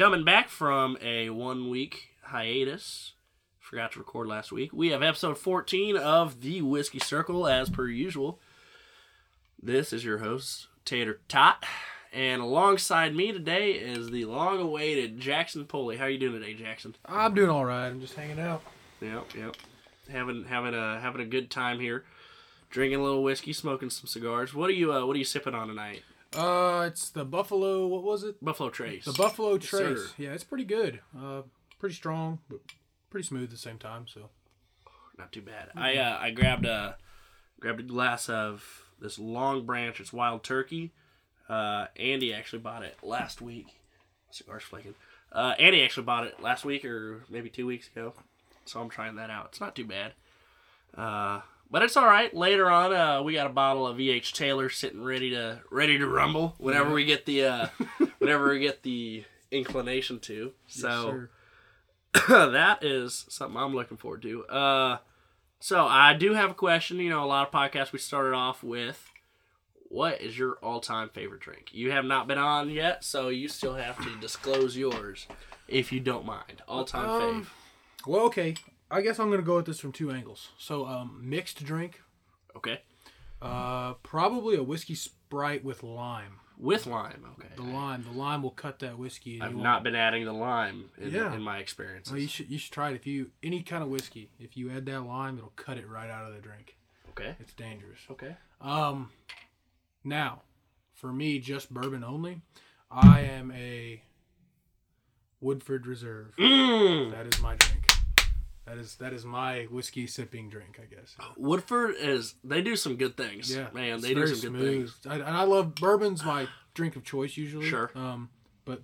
Coming back from a one week hiatus. Forgot to record last week. We have episode 14 of the Whiskey Circle as per usual. This is your host, Tater Tot. And alongside me today is the long awaited Jackson Poley. How are you doing today, Jackson? I'm doing all right. I'm just hanging out. Yep, yep. Having having a having a good time here. Drinking a little whiskey, smoking some cigars. What are you uh, what are you sipping on tonight? Uh, it's the Buffalo. What was it? Buffalo Trace. The Buffalo Yes, sir. Trace. yeah, it's pretty good. Uh, pretty strong, but pretty smooth at the same time. So Not too bad. I uh, I grabbed a grabbed a glass of this Longbranch. It's wild turkey. Uh, Andy actually bought it last week. Cigar's flaking. Uh, Andy actually bought it last week or maybe two weeks ago. So I'm trying that out. It's not too bad. Uh, but it's all right. Later on, uh, we got a bottle of E.H. Taylor sitting ready to ready to rumble whenever we get the uh, whenever we get the inclination to. So Yes, that is something I'm looking forward to. Uh, so I do have a question. You know, a lot of podcasts we started off with, what is your all-time favorite drink? You have not been on yet, so you still have to disclose yours, if you don't mind. All-time Um, fave. well, okay. I guess I'm gonna go at this from two angles. So, um, mixed drink. Okay, Uh, probably a whiskey sprite with lime. with lime. Okay, The lime, the lime will cut that whiskey. I've not been adding the lime in, Yeah. in my experiences. Well, you should you should try it if you any kind of whiskey. If you add that lime, it'll cut it right out of the drink. okay, It's dangerous. okay. Um, now, for me, just bourbon only. I am a Woodford Reserve. Mm. That is my drink. That is that is my whiskey sipping drink, I guess. Woodford is they do some good things. Yeah, man, they do some good things. I, and I love bourbon's my drink of choice usually. Sure. Um, but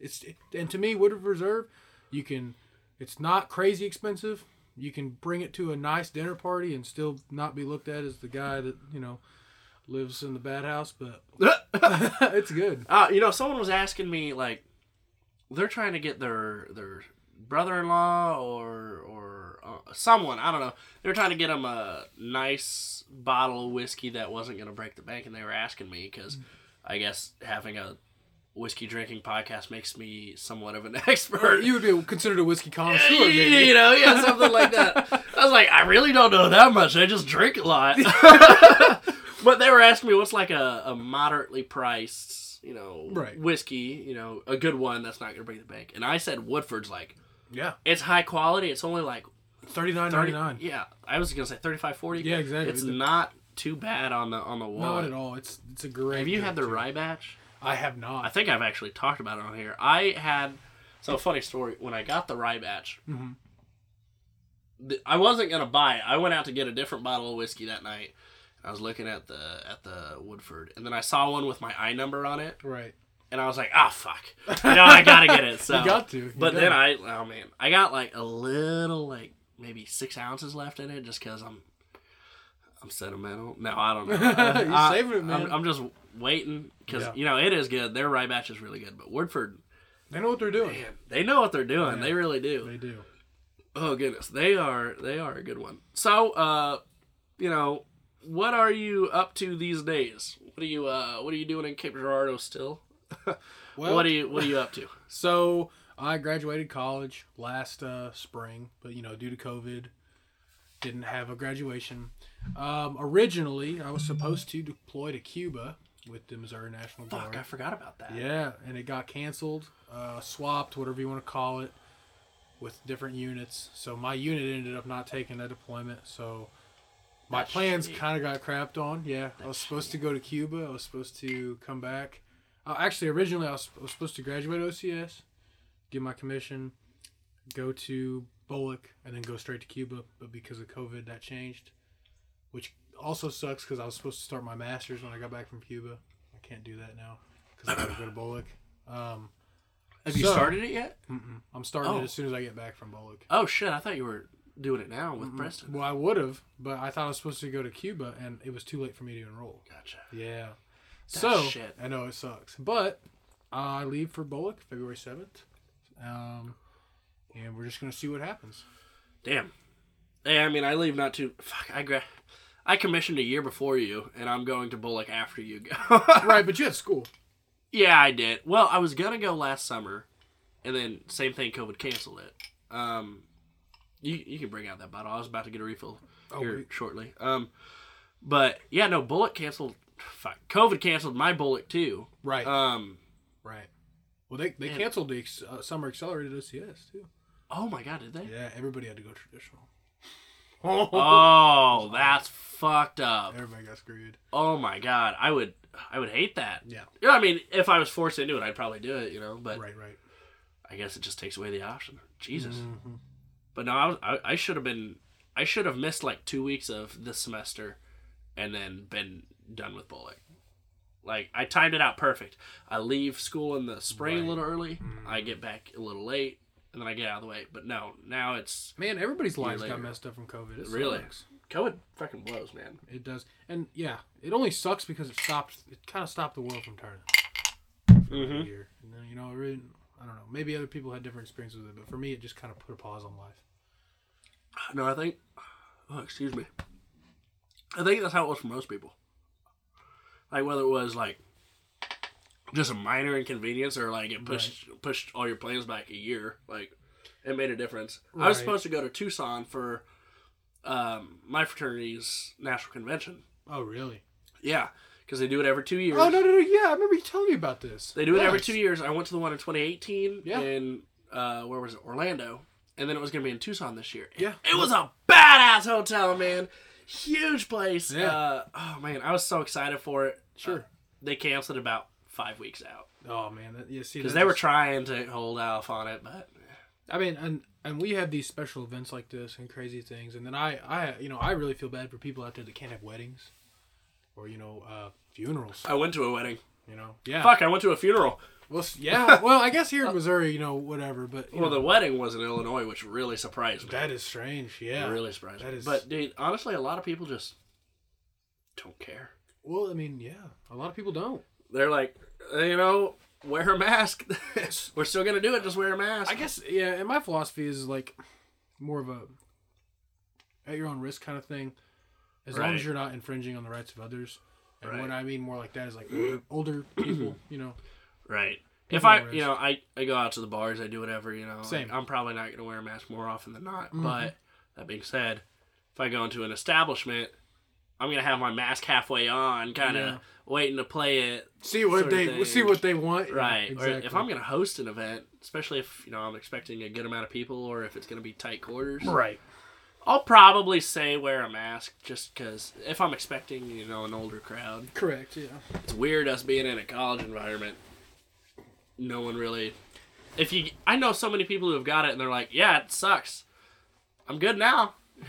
it's and to me, Woodford Reserve, you can. It's not crazy expensive. You can bring it to a nice dinner party and still not be looked at as the guy that you know lives in the bad house, but it's good. Uh, you know, someone was asking me like, they're trying to get their their brother-in-law or or uh, someone I don't know. they were trying to get him a nice bottle of whiskey that wasn't going to break the bank, and they were asking me because I guess having a whiskey drinking podcast makes me somewhat of an expert. You would be considered a whiskey connoisseur, you, maybe. you know, yeah, something like that. I was like, I really don't know that much. I just drink a lot. but they were asking me what's like a, a moderately priced, you know, Right. whiskey, you know, a good one that's not going to break the bank. And I said Woodford's like, Yeah, it's high quality. It's only like thirty nine 30. Yeah, I was going to say 35, 40. Yeah, exactly. It's The- not too bad on the on the wall. Not at all. It's it's a great. Have you had the too. rye batch? I have not. I think I've actually talked about it on here. I had so funny story when I got the rye batch. Mhm. I wasn't gonna buy it. I went out to get a different bottle of whiskey that night. I was looking at the at the Woodford, and then I saw one with my I number on it, Right. And I was like, "Ah, fuck! You know, I gotta get it." So, you got to. You but then to. I, oh man, I got like a little, like maybe six ounces left in it, just because I'm, I'm sentimental. No, I don't know. You're I- saving it, man. I'm, I'm just waiting because Yeah. you know it is good. Their rye batch is really good, but Woodford, They know what they're doing. man, they know what they're doing. Yeah. They really do. They do. Oh goodness, they are they are a good one. So, uh, you know, what are you up to these days? What are you uh, what are you doing in Cape Girardeau still? Well, what are you what are you up to? So I graduated college last uh, spring, but you know, due to COVID, didn't have a graduation. Um, originally, I was supposed to deploy to Cuba with the Missouri National Fuck, Guard. I forgot about that. Yeah, and it got canceled, uh, swapped, whatever you want to call it, with different units. So my unit ended up not taking that deployment. So my That's plans kind of got crapped on. Yeah, I was supposed to go to Cuba. I was supposed to come back. Uh, actually, originally I was, I was supposed to graduate OCS, get my commission, go to BOLC, and then go straight to Cuba. But because of COVID, that changed, which also sucks because I was supposed to start my master's when I got back from Cuba. I can't do that now because I got to go to BOLC. Um, Have you started it yet? I'm starting Oh. it as soon as I get back from BOLC. Oh shit! I thought you were doing it now with Preston. Well, I would have, but I thought I was supposed to go to Cuba, and it was too late for me to enroll. Gotcha. Yeah. That's so shit. I know it sucks, but I leave for BOLC February seventh, um, and we're just gonna see what happens. Damn. Yeah, I mean, I leave not too. Fuck, I gra- I commissioned a year before you, and I'm going to BOLC after you go. right, but you had school. Yeah, I did. Well, I was gonna go last summer, and then same thing. COVID canceled it. Um, you you can bring out that bottle. I was about to get a refill Oh, here wait. shortly. Um, but yeah, no, BOLC canceled. Fuck, COVID canceled my bullet too. Right. Um, right. Well, they they Man. canceled the uh, summer accelerated OCS too. oh my god, did they? Yeah, everybody had to go traditional. Oh, that's fucked up. Everybody got screwed. Oh my god, I would I would hate that. Yeah. Yeah, I mean, if I was forced into it, I'd probably do it, you know. But Right, right. I guess it just takes away the option. Jesus. Mhm. But no, I, was, I, I should have been. I should have missed like two weeks of this semester, and then been done with BOLC. Like I timed it out perfect. I leave school in the spring a little early. I get back a little late, and then I get out of the way. But no, now it's Man, everybody's lives got messed up from COVID. It Really? sucks. COVID fucking blows, man. It does, and yeah, it only sucks because it stopped. It kind of stopped the world from turning. For Mhm. year, and then, you know, really, I don't know. Maybe other people had different experiences with it, but for me, it just kind of put a pause on life. No, I think. Oh, excuse me. I think that's how it was for most people. Like whether it was like just a minor inconvenience or like it pushed pushed all your plans back a year, like it made a difference. I was supposed to go to Tucson for um, my fraternity's national convention. Oh, really? Yeah, because they do it every two years. Oh no, no, no! Yeah, I remember you telling me about this. They do it every two years. I went to the one in 2018 Yeah. in uh, where was it? Orlando, and then it was gonna be in Tucson this year. Yeah. it was a badass hotel, man. Huge place. Yeah. Uh, oh man, I was so excited for it. Sure. Uh, they canceled about five weeks out Oh man, that, yeah. See, because they were trying to hold off on it, but I mean, and and we have these special events like this and crazy things, and then I, I, you know, I really feel bad for people out there that can't have weddings, or you know, uh, funerals. I went to a wedding. You know, yeah. Fuck, I went to a funeral. Well, yeah. Well, I guess here in Missouri, you know, whatever. But Well, know, the wedding was in Illinois, which really surprised me. that is strange. Yeah. really surprised that me. is- But dude, honestly, a lot of people just don't care. Well, I mean, yeah. A lot of people don't. They're like, "Uh, you know, wear a mask. We're still gonna do it. Just wear a mask. I guess, yeah. And my philosophy is like more of a at your own risk kind of thing, as long as you're not infringing on the rights of others. And Right. what I mean more like that is like older, people. You know. Right. If I, you know, I, I go out to the bars, I do whatever, you know. like, Same. I'm probably not going to wear a mask more often than not. Mm-hmm. But that being said, if I go into an establishment, I'm going to have my mask halfway on, kind of Yeah. waiting to play it. See what they see what they want. Yeah, Right. exactly. Or if I'm going to host an event, especially if, you know, I'm expecting a good amount of people or if it's going to be tight quarters, right. I'll probably say wear a mask just because if I'm expecting, you know, an older crowd. Correct. Yeah. it's weird us being in a college environment. No one really. If you, I know so many people who have got it and they're like, "Yeah, it sucks. I'm good now."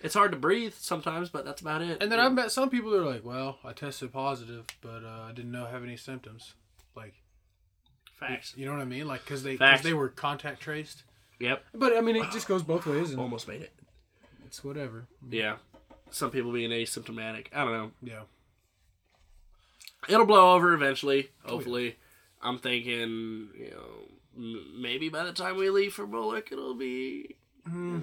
it's hard to breathe sometimes, but that's about it. And then I've met some people that are like, "Well, I tested positive, but uh, I didn't know I have any symptoms." Like, facts. you know what I mean? Like, because they cause they were contact traced. Yep, But I mean, it just goes both ways, and almost made it. it's whatever. Yeah, some people being asymptomatic. I don't know. Yeah. It'll blow over eventually. Oh, Hopefully, I'm thinking, you know, m- maybe by the time we leave for BOLC, it'll be. Hmm.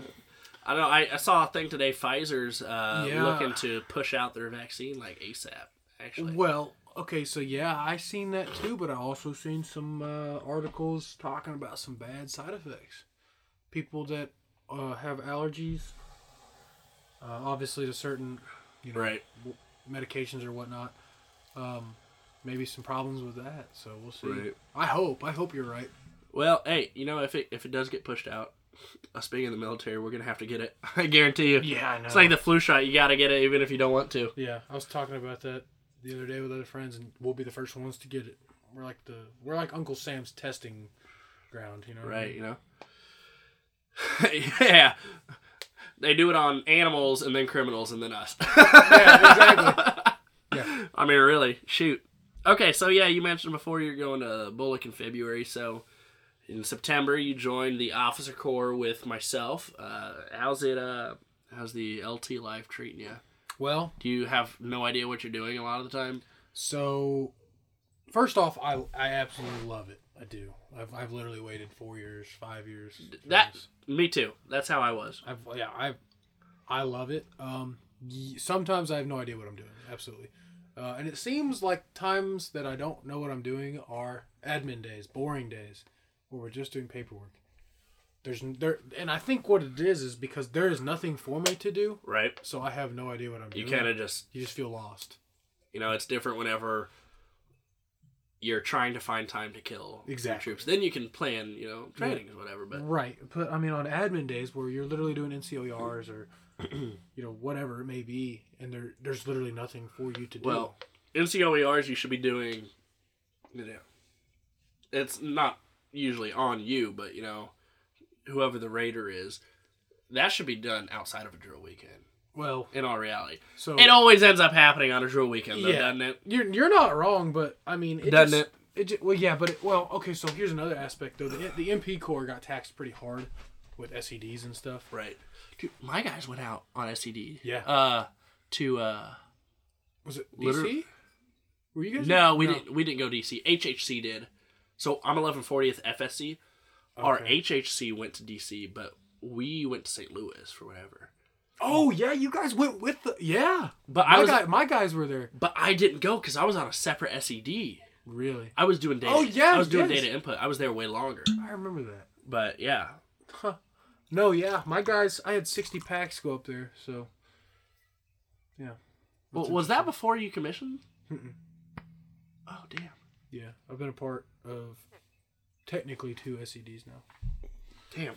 I don't know. I, I saw a thing today. Pfizer's uh, Yeah. looking to push out their vaccine like ASAP. Actually, Well, okay, so yeah, I seen that too, but I also seen some uh, articles talking about some bad side effects. People that uh, have allergies, uh, obviously to certain, you know, right? medications or whatnot. Um, maybe some problems with that. So we'll see. Right. I hope. I hope you're right. Well, hey, you know, if it if it does get pushed out, us being in the military, we're gonna have to get it. I guarantee you. Yeah, I know. It's like the flu shot. You got to get it even if you don't want to. yeah, I was talking about that the other day with other friends, and we'll be the first ones to get it. We're like the we're like Uncle Sam's testing ground. You know. I Right, mean? you know? yeah. They do it on animals and then criminals and then us. Yeah, exactly. Yeah. I mean, really, shoot. Okay, so yeah, you mentioned before you're going to BOLC in February. So in September, you joined the Officer Corps with myself. Uh, how's it? Uh, how's the LT life treating you? Well, Do you have no idea what you're doing a lot of the time? So, first off, I I absolutely love it. I do. I've, I've literally waited four years, five years. That this. me too. That's how I was. I've yeah I I love it. Um, sometimes I have no idea what I'm doing. Absolutely. Uh, and it seems like times that I don't know what I'm doing are admin days, boring days. Or we're just doing paperwork. There's there, and I think what it is is because there is nothing for me to do, right? so I have no idea what I'm You doing. You kind of just you just feel lost. you know it's different whenever you're trying to find time to kill Exactly. troops. Then you can plan, you know, trainings or whatever. But Right, but I mean, on admin days where you're literally doing NCOERs or you know whatever it may be, and there there's literally nothing for you to do. well, NCOERs you should be doing. You know, it's not usually on you, but you know, whoever the rater is, that should be done outside of a drill weekend. well, In all reality, so it always ends up happening on a drill weekend, though, Yeah. doesn't it? you're you're not wrong, but I mean, it Doesn't just, it? ju- well, yeah, but it, well, okay. So here's another aspect though. The the MP Corps got taxed pretty hard with SEDs and stuff. Right. Dude, my guys went out on SED. Yeah. Uh, to uh, Was it DC? Were you guys? no, we didn't. We didn't go DC. HHC did. So I'm 1140th FSC. Our HHC went to DC, but we went to St. Louis for whatever. Oh yeah, you guys went with the yeah. But My I was, guy, my guys were there. but I didn't go because I was on a separate SED. Really? I was doing data. Oh, yeah, I was doing yes. data input. I was there way longer. I remember that. But yeah, Huh. No, yeah, my guys. I had sixty packs go up there, so yeah. well, was that before you commissioned? Oh damn. Yeah, I've been a part of technically two SEDs now. Damn.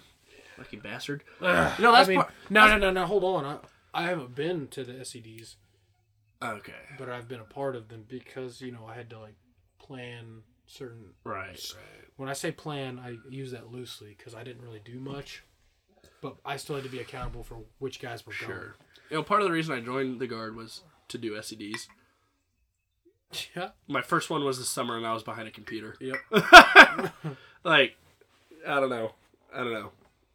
Lucky bastard. Ugh, No, that's I mean, part- no, no, no, no. Hold on, I, I haven't been to the SEDs, Okay. but I've been a part of them because you know I had to like plan certain. Right. Right. When I say plan, I use that loosely because I didn't really do much, but I still had to be accountable for which guys were going. Sure. You know, part of the reason I joined the guard was to do SEDs. Yeah. My first one was this summer, and I was behind a computer. Yep. like, I don't know. I don't know.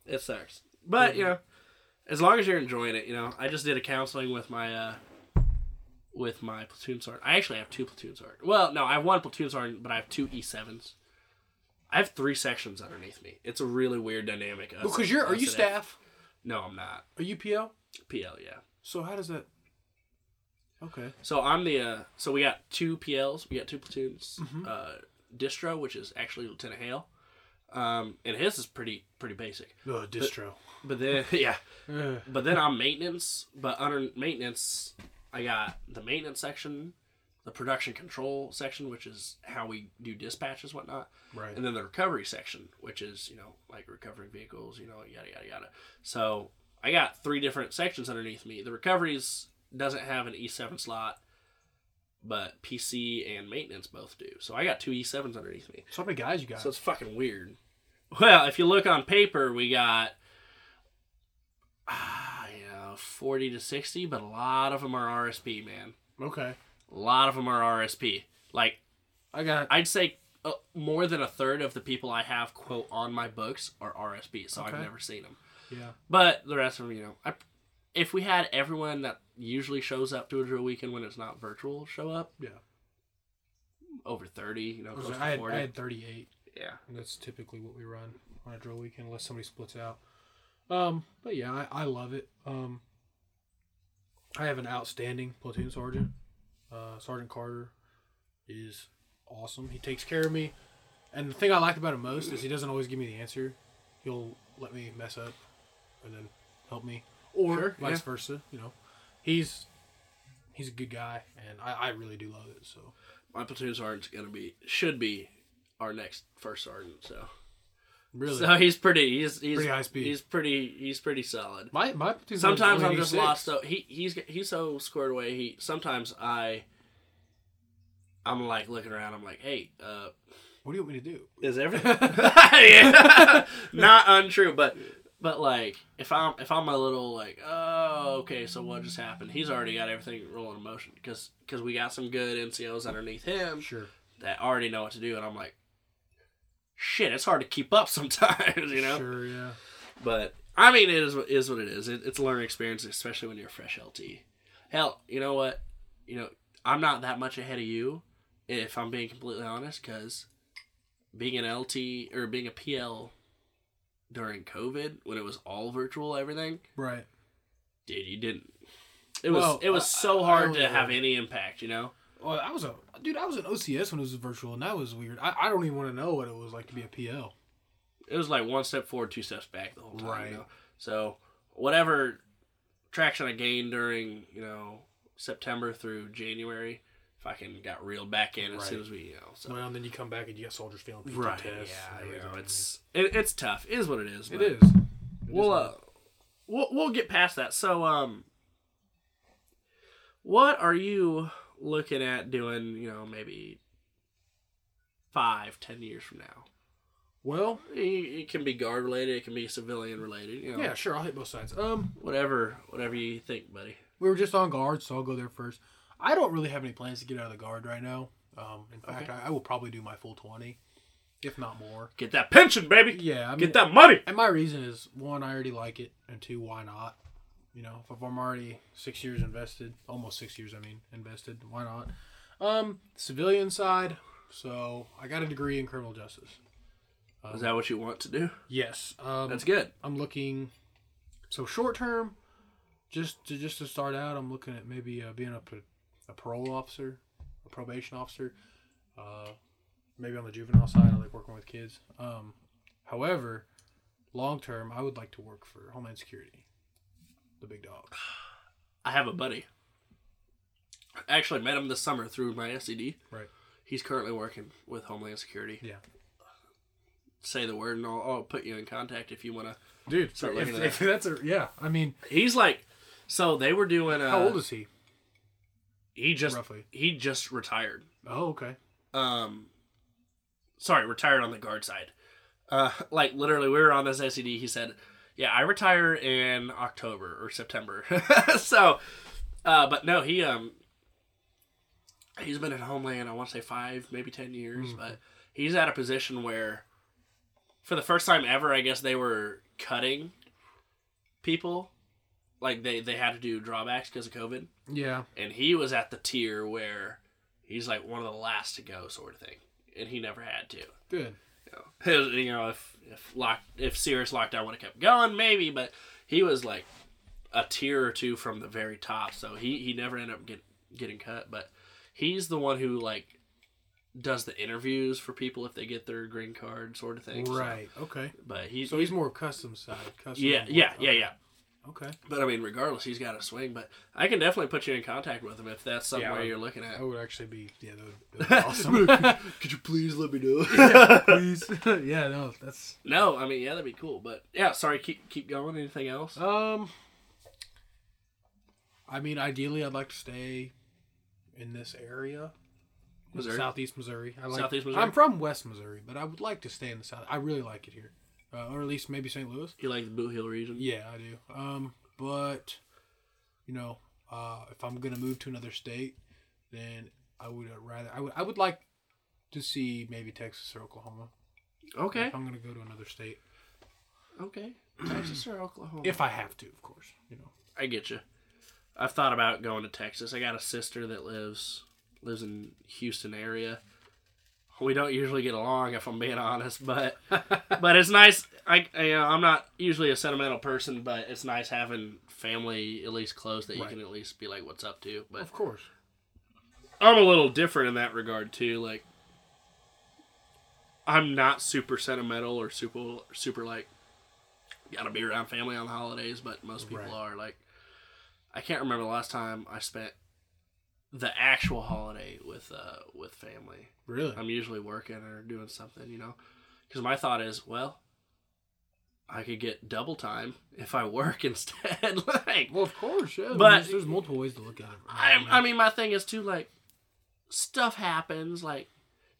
It sucks. But you know, as long as you're enjoying it, you know. I just did a counseling with my uh, with my platoon sergeant. I actually have two platoon sergeant. Well, no, I have one platoon sergeant, but I have two E sevens. I have three sections underneath me. It's a really weird dynamic. us- Because you're are you staff? No, I'm not. Are you PL? PL, yeah. So how does that? Okay. So I'm the uh, so we got two PLs, we got two platoons. Uh, distro, which is actually Lieutenant Hale, um, and his is pretty pretty basic. Oh, distro. But then yeah, but then I'm maintenance. But under maintenance, I got the maintenance section, the production control section, which is how we do dispatches whatnot, right. and then the recovery section, which is you know like recovering vehicles, you know yada yada yada. So I got three different sections underneath me. The recoveries doesn't have an E7 slot, but PC and maintenance both do. So I got two E7s underneath me. So how many guys you got? So it's fucking weird. Well, if you look on paper, we got, ah, you know, 40 to 60, but a lot of them are RSP, man. okay. A lot of them are RSP. Like, I got. I'd say uh, more than a third of the people I have, quote, on my books are RSP, so I've never seen them. Yeah. But the rest of them, you know, I, if we had everyone that usually shows up to a drill weekend when it's not virtual show up, Yeah. over 30, you know, I, close like, to had, 40. I had 38. yeah. And that's typically what we run on a drill weekend, unless somebody splits out. Um, but yeah, I, I love it. Um, I have an outstanding platoon sergeant. Uh, sergeant Carter is awesome. He takes care of me, and the thing I like about him most is he doesn't always give me the answer. He'll let me mess up, and then help me, or Sure, vice yeah. versa. You know, he's he's a good guy, and I, I really do love it. So my platoon sergeant's gonna be should be our next first sergeant. So really, so he's pretty he's he's Pretty high speed. He's pretty he's pretty solid. my my platoon Sometimes I'm just lost. So he he's he's so squared away. He sometimes I I'm like looking around. I'm like, hey, uh, What do you want me to do? is everything? yeah. not untrue, but but like if I'm if I'm a little like oh okay so what just happened? He's already got everything rolling in motion because because we got some good NCOs underneath him. Sure. that already know what to do, and I'm like, shit, it's hard to keep up sometimes, you know. Sure, yeah. But I mean, it is what is what it is. It, it's a learning experience, especially when you're a fresh LT. Hell, you know what? You know, I'm not that much ahead of you, if I'm being completely honest, because being an LT or being a PL during COVID when it was all virtual, everything, Right. dude, you didn't. It was Well, it was so I- hard I to have any impact, you know. Well, I was a dude. I was an OCS when it was virtual, and that was weird. I, I don't even want to know what it was like to be a PL. it was like one step forward, two steps back the whole time. Right. You know? So whatever traction I gained during you know September through January, fucking got reeled back in as Right. soon as we you know. So. Well, and then you come back and you got soldiers failing PT Right. tests. Yeah. You know, it's it, it's tough. It is what it is. It is. We'll hard. uh, we'll we'll get past that. So um, what are you looking at doing? You know, maybe five, ten years from now. well, It, it can be guard related. It can be civilian related. You know, yeah, sure. I'll hit both sides. Um, whatever, whatever you think, buddy. we were just on guard, so I'll go there first. I don't really have any plans to get out of the guard right now. Um, in fact, Okay. I, I will probably do my full twenty, if not more. Get that pension, baby. Yeah, I mean, Get that money. And my reason is one, I already like it, and two, why not? You know, if I'm already six years invested, almost six years, I mean, invested, why not? Um, civilian side, so I got a degree in criminal justice. Is that what you want to do? Yes, um, That's good. I'm looking. So short term, just to just to start out, I'm looking at maybe uh, being a, a parole officer, a probation officer. Uh, maybe on the juvenile side, I like working with kids. Um, however, long term, I would like to work for Homeland Security, the big dog. I have a buddy. I actually met him this summer through my SED. Right. He's currently working with Homeland Security. Yeah. Say the word, and I'll, I'll put you in contact if you want to. Dude, Start if, looking at if that's a yeah, I mean, He's like, so they were doing. Uh, how old is he he? Just roughly? he just retired. Oh, okay. Um, sorry, retired on the guard side. Uh, like literally, we were on this SED. He said, "Yeah, I retire in October or September." so, uh, but no, he um, he's been at Homeland. I want to say five, maybe ten years, Mm-hmm. but he's at a position where, for the first time ever, I guess they were cutting people. Like they they had to do drawbacks because of COVID Yeah. and he was at the tier where he's like one of the last to go sort of thing and he never had to Good. you know, you know if if lock if serious lockdown would have kept going maybe but he was like a tier or two from the very top so he he never ended up get, getting cut but he's the one who like does the interviews for people if they get their green card sort of thing so- Right. Okay. but he's So he's more custom side. Custom yeah yeah yeah yeah Okay. but I mean, regardless, he's got a swing. But I can definitely put you in contact with him if that's somewhere Yeah, you're looking at. That would actually be yeah, that would, that would be awesome. Could you please let me know? yeah, Please. yeah, no, that's no, I mean, yeah, that'd be cool. But yeah, sorry, keep keep going. Anything else? um. I mean, ideally, I'd like to stay in this area, Missouri? southeast Missouri. I like, Southeast Missouri? I'm from West Missouri, but I would like to stay in the south. I really like it here, uh, or at least maybe St. Louis. You like the Bootheel region? Yeah, I do. Um, but you know, uh, if I'm gonna move to another state, then I would uh, rather I would I would like to see maybe Texas or Oklahoma. Okay. If I'm gonna go to another state, Okay. Texas or Oklahoma? if I have to, of course. You know. I get you. I've thought about going to Texas. I got a sister that lives lives in Houston area. We don't usually get along, if I'm being honest, but but it's nice. I you uh, know I'm not usually a sentimental person, but it's nice having family at least close that you Right. can at least be like, "What's up to?" But Of course. I'm a little different in that regard too. Like, I'm not super sentimental or super super like gotta be around family on the holidays, but most people Right. are. Like, I can't remember the last time I spent the actual holiday with uh with family. Really. I'm usually working or doing something, you know, because my thought is, well, I could get double time if I work instead. like, well, of course. Yeah. But- there's, there's multiple ways to look at it. I, I mean, my thing is too like stuff happens, like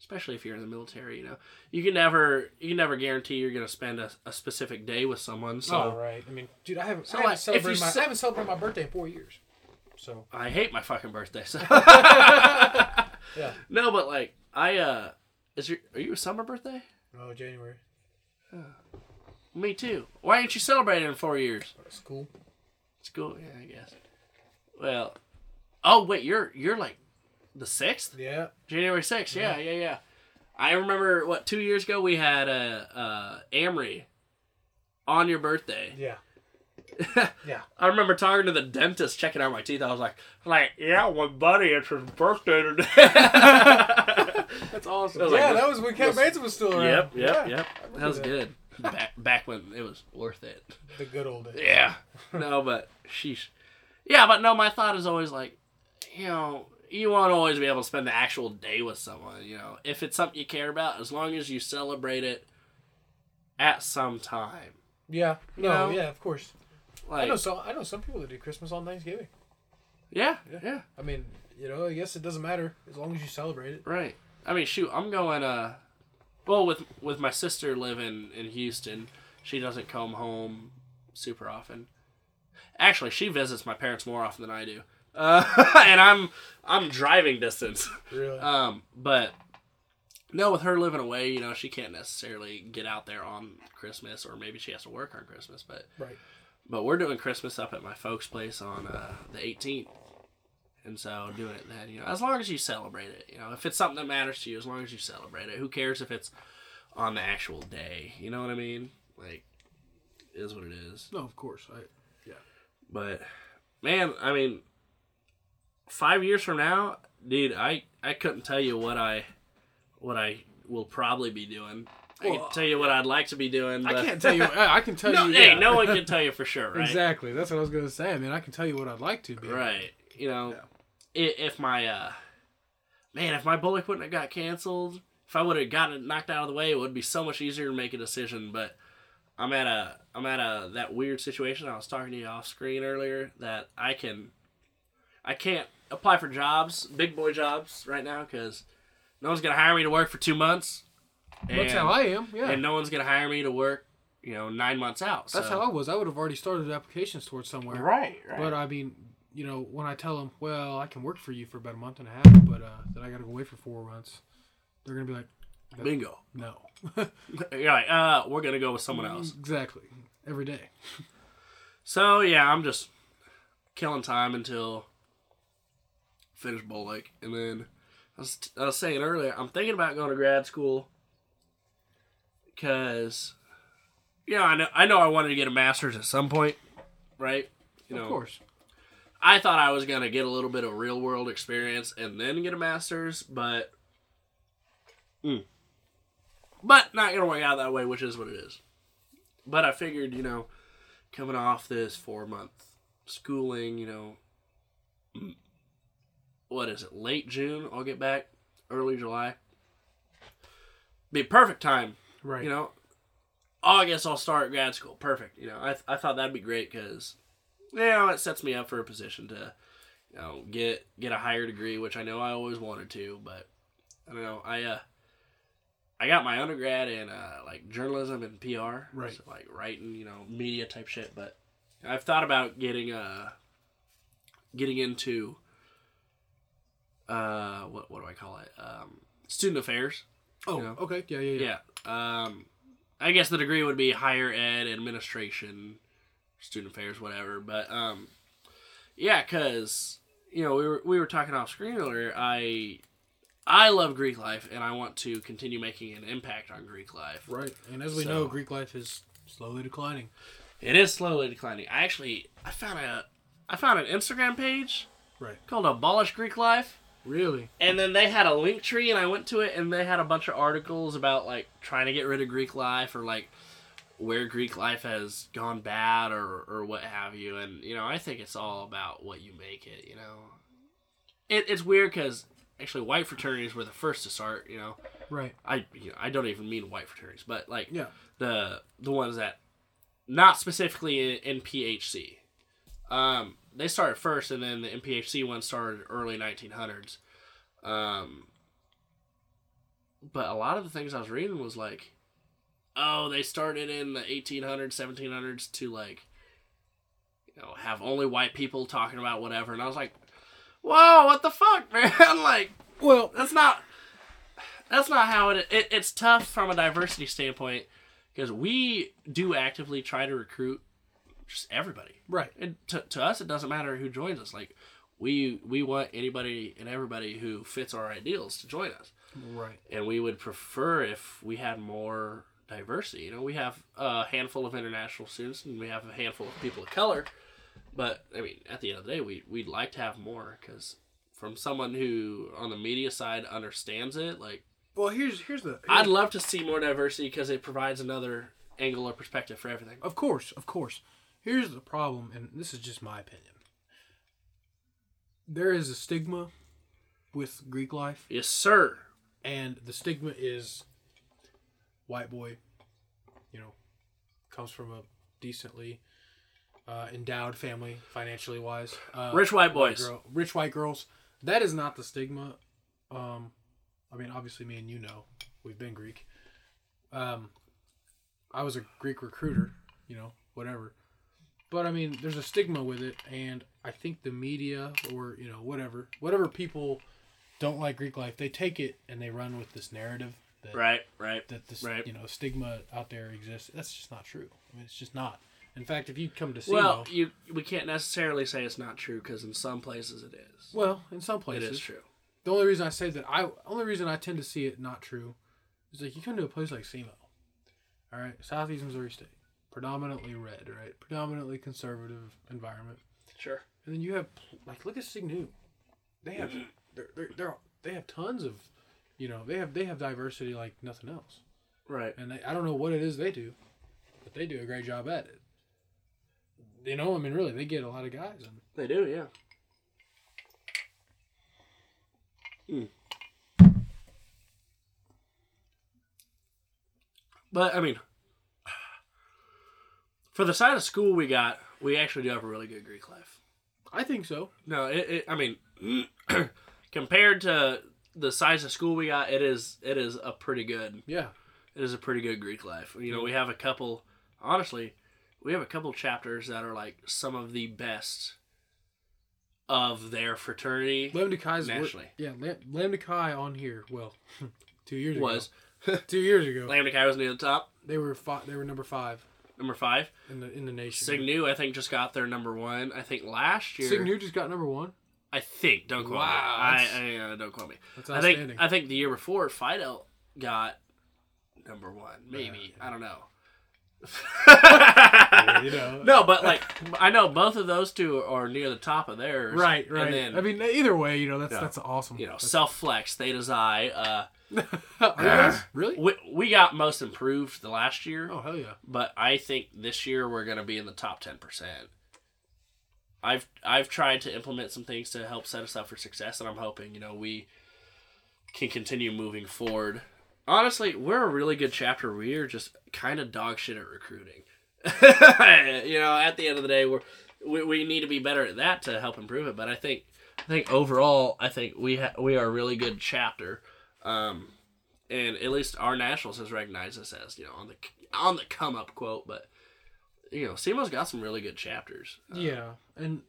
especially if you're in the military. You know, you can never you can never guarantee you're gonna spend a, a specific day with someone. So oh, right. I mean, dude, I haven't, So, I haven't like, celebrated my I haven't celebrated my birthday in four years. So I hate my fucking birthday. So yeah. no, but like I uh, is your are you a summer birthday? Oh, January. Me too. Why ain't you celebrating in four years? School. School. Yeah, I guess. Well, oh wait, you're you're like the sixth. Yeah. January 6th, yeah, yeah, yeah. I remember what two years ago we had a uh, uh, Amory on your birthday. Yeah. Yeah. I remember talking to the dentist, checking out my teeth. I was like, like, yeah, my buddy, it's his birthday today. That's awesome. Like, yeah, this- that was when Cat Bates was still around. yep, yep, Yeah, yep. That was that. good. back back when it was worth it. The good old days. Yeah. No, but sheesh. Yeah, but no, my thought is always like, you know, you want to always be able to spend the actual day with someone. You know, if it's something you care about, as long as you celebrate it at some time. Yeah. No. know? Yeah. Of course. I know some. I know some people that do Christmas on Thanksgiving. yeah, Yeah. yeah, I mean, you know, I guess it doesn't matter as long as you celebrate it. right. I mean, shoot, I'm going. Uh, well, with with my sister living in Houston, she doesn't come home super often. Actually, she visits my parents more often than I do, uh, and I'm I'm driving distance. Really. Um, but no, with her living away, you know, she can't necessarily get out there on Christmas, or maybe she has to work on Christmas. But right. But we're doing Christmas up at my folks' place on uh, the 18th, and so doing it then, you know, as long as you celebrate it, you know, if it's something that matters to you, as long as you celebrate it, who cares if it's on the actual day? You know what I mean? Like, it is what it is. No, of course. I. Yeah. But man, I mean, five years from now, dude, I I couldn't tell you what I what I will probably be doing. I Well, can tell you what I'd like to be doing. But I can't tell you. I I can tell no, you. hey, yeah. no one can tell you for sure, right? Exactly. That's what I was gonna say. I mean, I can tell you what I'd like to be. Right. You know, Yeah. if my uh, man, if my bullet wouldn't have got canceled, if I would have gotten it knocked out of the way, it would be so much easier to make a decision. But I'm at a I'm at a that weird situation. I was talking to you off screen earlier that I can I can't apply for jobs, big boy jobs right now because no one's gonna hire me to work for two months. That's how I am. Yeah. and no one's gonna hire me to work, you know, nine months out. That's so. how I was. I would have already started applications towards somewhere. Right, right. But I mean, you know, when I tell them, well, I can work for you for about a month and a half, but uh, then I got to go away for four months, they're gonna be like, Bingo. no. You're like, uh, we're gonna go with someone else. Exactly. Every day. So yeah, I'm just killing time until finish BOLC, and then I was, I was saying earlier, I'm thinking about going to grad school because you know I know I know I wanted to get a master's at some point, right? You know, of course. I thought I was gonna get a little bit of real world experience and then get a master's, but Mm. but not gonna work out that way, which is what it is. But I figured, you know, coming off this four month schooling, you know, what is it? Late June, I'll get back. Early July, be perfect time Right. you know, August I'll start grad school. Perfect. You know, I, I thought that'd be great because, you know, it sets me up for a position to, you know, get get a higher degree, which I know I always wanted to, but I don't know. I uh, I got my undergrad in uh, like journalism and PR, Right. So, like writing, you know, media type shit. But I've thought about getting uh, getting into uh, what what do I call it? Um, student affairs. Oh, you know. okay. Yeah, yeah, yeah. Yeah. Um, I guess the degree would be higher ed, administration, student affairs, whatever. But um, yeah, because you know we were we were talking off screen earlier. I I love Greek life, and I want to continue making an impact on Greek life. Right. And as we So- know, Greek life is slowly declining. It is slowly declining. I actually I found a I found an Instagram page Right. called Abolish Greek Life. Really? And then they had a Linktree, and I went to it, and they had a bunch of articles about like trying to get rid of Greek life, or like where Greek life has gone bad, or or what have you. And you know, I think it's all about what you make it. You know, it, it's weird because actually white fraternities were the first to start. You know, Right. I you know, I don't even mean white fraternities, but like Yeah. the the ones that not specifically in, in PHC. Um, they started first, and then the NPHC one started early 1900s. Um, but a lot of the things I was reading was like, oh, they started in the 1800s, 1700s to like, you know, have only white people talking about whatever, and I was like, whoa, what the fuck, man? like, Well, that's not that's not how it, it it's tough from a diversity standpoint because we do actively try to recruit just everybody right. and to, to us it doesn't matter who joins us like we we want anybody and everybody who fits our ideals to join us Right. and we would prefer if we had more diversity you know we have a handful of international students and we have a handful of people of color but i mean at the end of the day we, we'd like to have more because from someone who on the media side understands it like Well, here's here's the I'd love to see more diversity because it provides another angle or perspective for everything. Of course, of course. Here's the problem, and this is just my opinion. There is a stigma with Greek life, Yes, sir. and the stigma is white boy, you know, comes from a decently uh, endowed family, financially wise. Uh, Rich white boys. girl, rich white girls. That is not the stigma. Um, I mean, obviously, me and you know we've been Greek. Um, I was a Greek recruiter, you know, whatever. But I mean, there's a stigma with it, and I think the media or you know whatever, whatever people don't like Greek life, they take it and they run with this narrative that Right, right. that this Right. you know stigma out there exists. That's just not true. I mean, it's just not. In fact, if you come to Well, well, you we can't necessarily say it's not true because in some places it is. Well, in some places, it is true. The only reason I say that I only reason I tend to see it not true is like you come to a place like SEMO, all right, Southeast Missouri State, predominantly red, right, predominantly conservative environment, Sure. and then you have like look at Sig Nu, they have they're, they're, they're they have tons of, you know, they have they have diversity like nothing else, Right. and they, I don't know what it is they do, but they do a great job at it. You know, I mean, really, they get a lot of guys, and They do, yeah. Hmm. But I mean, for the side of school we got, we actually do have a really good Greek life. I think so. No, it, it I mean, compared to the size of school we got, it is it is a pretty good Yeah, it is a pretty good Greek life. You know, we have a couple. Honestly, we have a couple chapters that are like some of the best of their fraternity. Lambda Chi's Nationally. yeah, Lam- Lambda Chi on here. Well, two years was ago. Two years ago, Lambda Chi was near the top, they were fi- they were number five number five. in the in the nation. Sig Nu, I think, just got their number one. I think last year. Sig Nu just got number one. I think. Don't quote Wow, me. that's- I, I uh, don't quote me. That's I think. I think the year before, Fidel got number one. Maybe Yeah. I don't know. you know. No, but like I know both of those two are near the top of theirs. right, right. And then I mean, either way, you know, that's Yeah. that's awesome. you know, self flex, theta xi. Uh, Are you guys ah. really? we, we got most improved the last year, Oh hell yeah! but I think this year we're gonna be in the top ten percent. I've I've tried to implement some things to help set us up for success, and I'm hoping you know we can continue moving forward. Honestly, we're a really good chapter. We are just kind of dog shit at recruiting. you know, at the end of the day, we're we, we need to be better at that to help improve it. But I think I think overall, I think we ha- we are a really good chapter, um, and at least our nationals has recognized us as you know on the on the come up quote. But you know, SEMO's got some really good chapters. Uh, Yeah, and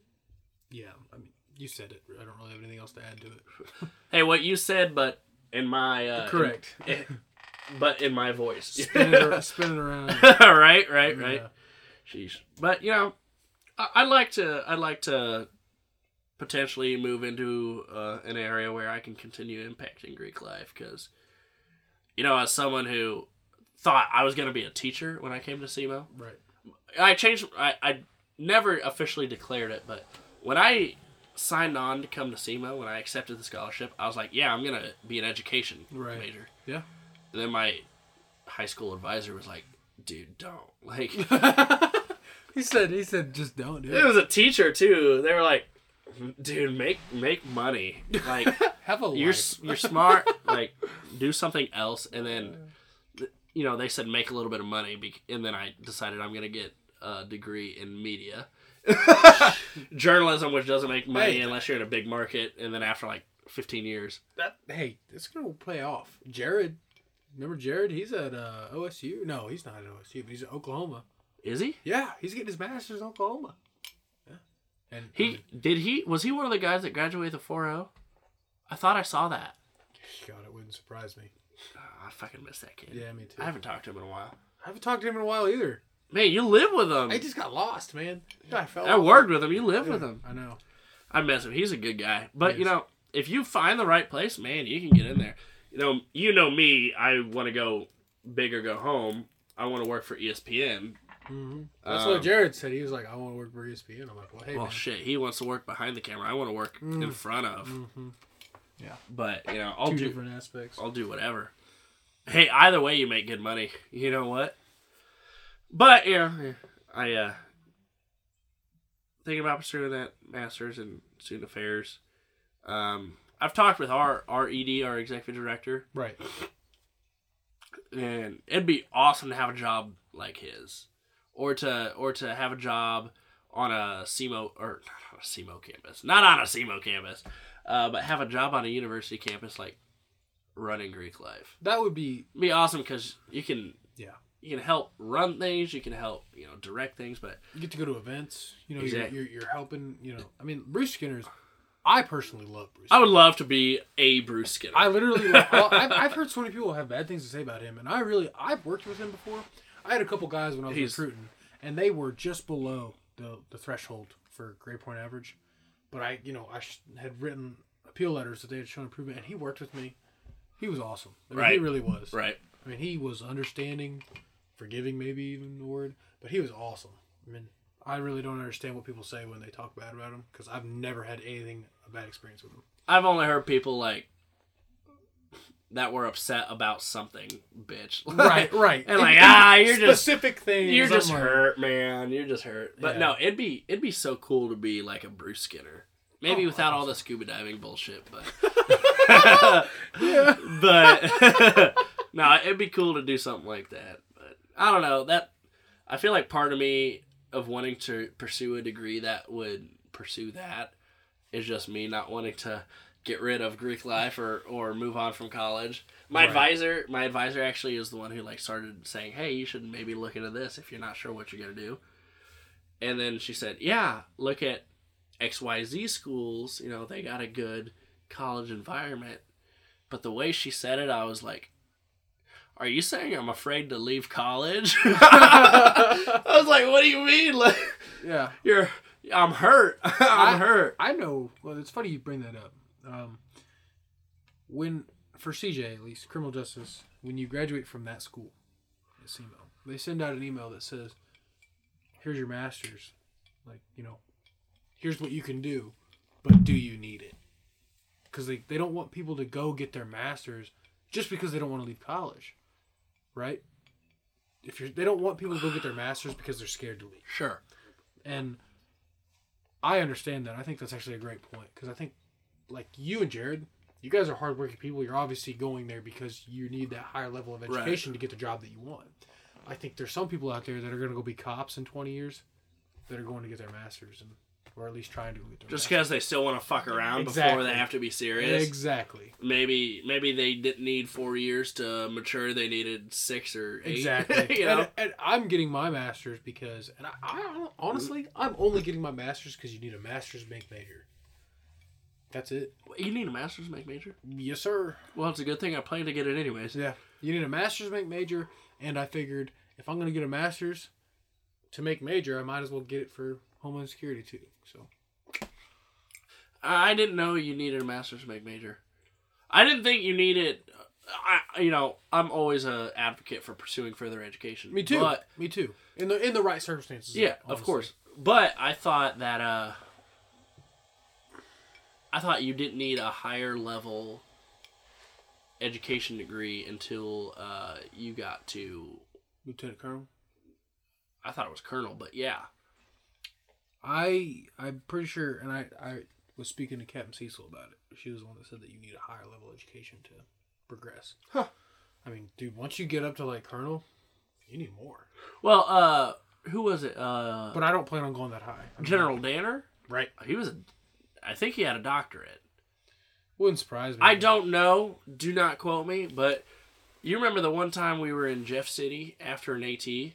yeah, I mean, you said it. I don't really have anything else to add to it. Hey, what you said, but in my uh, Correct. in- but in my voice. spin, it, spin it around. right, right, right. Yeah. Sheesh. But you know, I, I'd like to. I'd like to potentially move into uh, an area where I can continue impacting Greek life because, you know, as someone who thought I was going to be a teacher when I came to SEMO, Right. I changed. I I never officially declared it, but when I signed on to come to SEMO, when I accepted the scholarship, I was like, yeah, I'm gonna be an education Right. major. Yeah. And then my high school advisor was like, dude, don't like. he said. He said, just don't do It it. was a teacher too. They were like, "Dude, make make money. Like Have a you're life. you're smart. Like do something else." And then, you know, they said make a little bit of money. And then I decided I'm gonna get a degree in media, journalism, which doesn't make money Hey. unless you're in a big market. And then after like 15 years, that. Hey, it's gonna play off. Jared, remember Jared? He's at uh, OSU. No, he's not at OSU, but he's at Oklahoma. is he? Yeah, he's getting his master's in Oklahoma. Yeah. And He did he was he one of the guys that graduated with a 4.0? I thought I saw that. God, it wouldn't surprise me. Oh, I fucking missed that kid. Yeah, me too. I haven't talked to him in a while. I haven't talked to him in a while either. Man, you live with him. I just got lost, man. I fell. I worked with him. You live with him. I know. I miss him. He's a good guy. But you know, if you find the right place, man, you can get in there. You know, you know me. I want to go big or go home. I want to work for ESPN. Hmm That's Um, what Jared said. He was like, "I want to work for ESPN." I'm like, "Well, hey, Well, man." shit, he wants to work behind the camera. I want to work in Mm. front of. Mhm. Yeah, but you know, I'll Two do. different aspects. I'll do whatever. Hey, either way, you make good money. You know what? But yeah, yeah, I uh thinking about pursuing that master's in student affairs. Um, I've talked with our our ED, our executive director, Right. and it'd be awesome to have a job like his, or to or to have a job on a SEMO or not on a SEMO campus, not on a SEMO campus, uh, but have a job on a university campus like running Greek life. That would be be awesome because you can yeah. you can help run things, you can help you know direct things, but You get to go to events. You know, Exactly. you're, you're you're helping. You know, I mean, Bruce Skinner's. I personally love Bruce. I would love to be a Bruce Skinner. I literally, well, I've, I've heard so many people have bad things to say about him, and I really, I've worked with him before. I had a couple guys when I was He's- recruiting, and they were just below the the threshold for grade point average. But I, you know, I sh- had written appeal letters that they had shown improvement, and he worked with me. He was awesome. I mean, He really was. right. I mean, he was understanding, forgiving, maybe even the word, but he was awesome. I mean, I really don't understand what people say when they talk bad about him because I've never had anything a bad experience with him. I've only heard people like that were upset about something, bitch. Right, right. And like, ah, you're just specific things. you're just I'm like, hurt, man. You're just hurt. But Yeah. no, it'd be it'd be so cool to be like a Bruce Skinner. Maybe Oh, without all the scuba diving bullshit, but but no, it'd be cool to do something like that. But I don't know that. I feel like part of me of wanting to pursue a degree that would pursue that is just me not wanting to get rid of Greek life or or move on from college. My Right. advisor, my advisor actually is the one who like started saying, "Hey, you should maybe look into this if you're not sure what you're gonna do." And then she said, "Yeah, look at XYZ schools. You know, they got a good college environment." But the way she said it, I was like, "Are you saying I'm afraid to leave college?" I was like, "What do you mean? Like, yeah. you're I'm hurt. I'm I- hurt." I know. Well, it's funny you bring that up. Um, when for CJ at least criminal justice, when you graduate from that school, at SEMO, they send out an email that says, "Here's your master's. Like you know, here's what you can do, but do you need it?" Because they they don't want people to go get their masters just because they don't want to leave college, right? If you're, they don't want people to go get their masters because they're scared to leave. Sure. And I understand that. I think that's actually a great point because I think, like you and Jared, you guys are hardworking people. You're obviously going there because you need that higher level of Right. education to get the job that you want. I think there's some people out there that are going to go be cops in 20 years that are going to get their masters and or at least trying to get their Just because they still want to fuck around before they have to be serious. Exactly. Maybe maybe they didn't need four years to mature. They needed six or eight. Exactly. you know. and, and I'm getting my master's because, and I, I honestly, I'm only getting my master's because you need a master's make major. That's it. you need a master's make major. Yes, sir. Well, it's a good thing I plan to get it anyways. Yeah, you need a master's make major, and I figured if I'm gonna get a master's to make major, I might as well get it for Homeland Security too. So I didn't know you needed a master's make major. I didn't think you needed. I you know I'm always a advocate for pursuing further education. me too. But me too. In the in the right circumstances. yeah, of course. But I thought that uh, I thought you didn't need a higher level education degree until uh, you got to. Lieutenant Colonel. I thought it was colonel, but yeah. I I'm pretty sure, and I I was speaking to Captain Cecil about it. She was the one that said that you need a higher level education to progress. Huh. I mean, dude, once you get up to like Colonel, you need more. Well, uh, who was it? Uh, But I don't plan on going that high. I mean, General Danner. right? He was a. I think he had a doctorate. Wouldn't surprise me. I don't know. Do not quote me, but you remember the one time we were in Jeff City after an AT? Uh,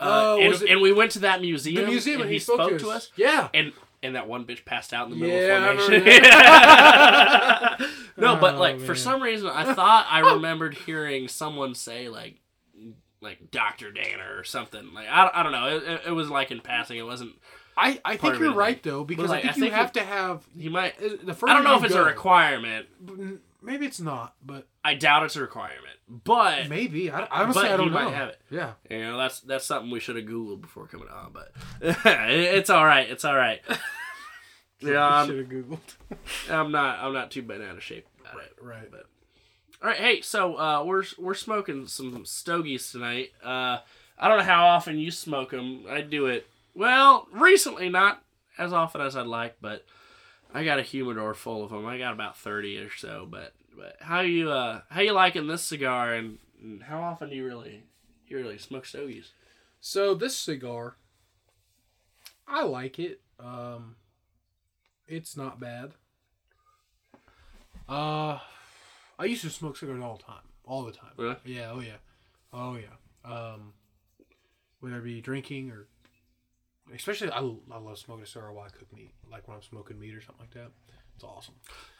Oh, and, and we went to that museum. The museum, and and he, spoke, to us. Yeah. And and that one bitch passed out in the middle Yeah, of formation. no, but Oh, like for some reason, I thought I remembered hearing someone say like like Doctor Danner or something. Like I, I don't know. It, it, it was like in passing. It wasn't. I, I think you're right though because like, I think I you have to have you might. the first. I don't know if it's a requirement. Maybe it's not, but I doubt it's a requirement. But maybe. I, honestly, But I don't know. might have it. Yeah. You know, that's that's something we should have googled before coming on, but it's all right. It's all right. Yeah, should I'm, have googled. I'm not. I'm not too bent out of shape about it. Right. But all right, hey, so uh, we're we're smoking some stogies tonight. Uh, I don't know how often you smoke them. I do it well recently, not as often as I'd like, but I got a humidor full of them. I got about thirty or so. But but how you uh how you liking this cigar and, and how often do you really you really smoke stogies? So this cigar, I like it. Um, it's not bad. Uh, I used to smoke cigars all the time, all the time. Really? Yeah. Oh yeah. Oh yeah. Um, whether it be drinking or, especially I, I love smoking a cigar while I cook meat, like when I'm smoking meat or something like that. It's awesome.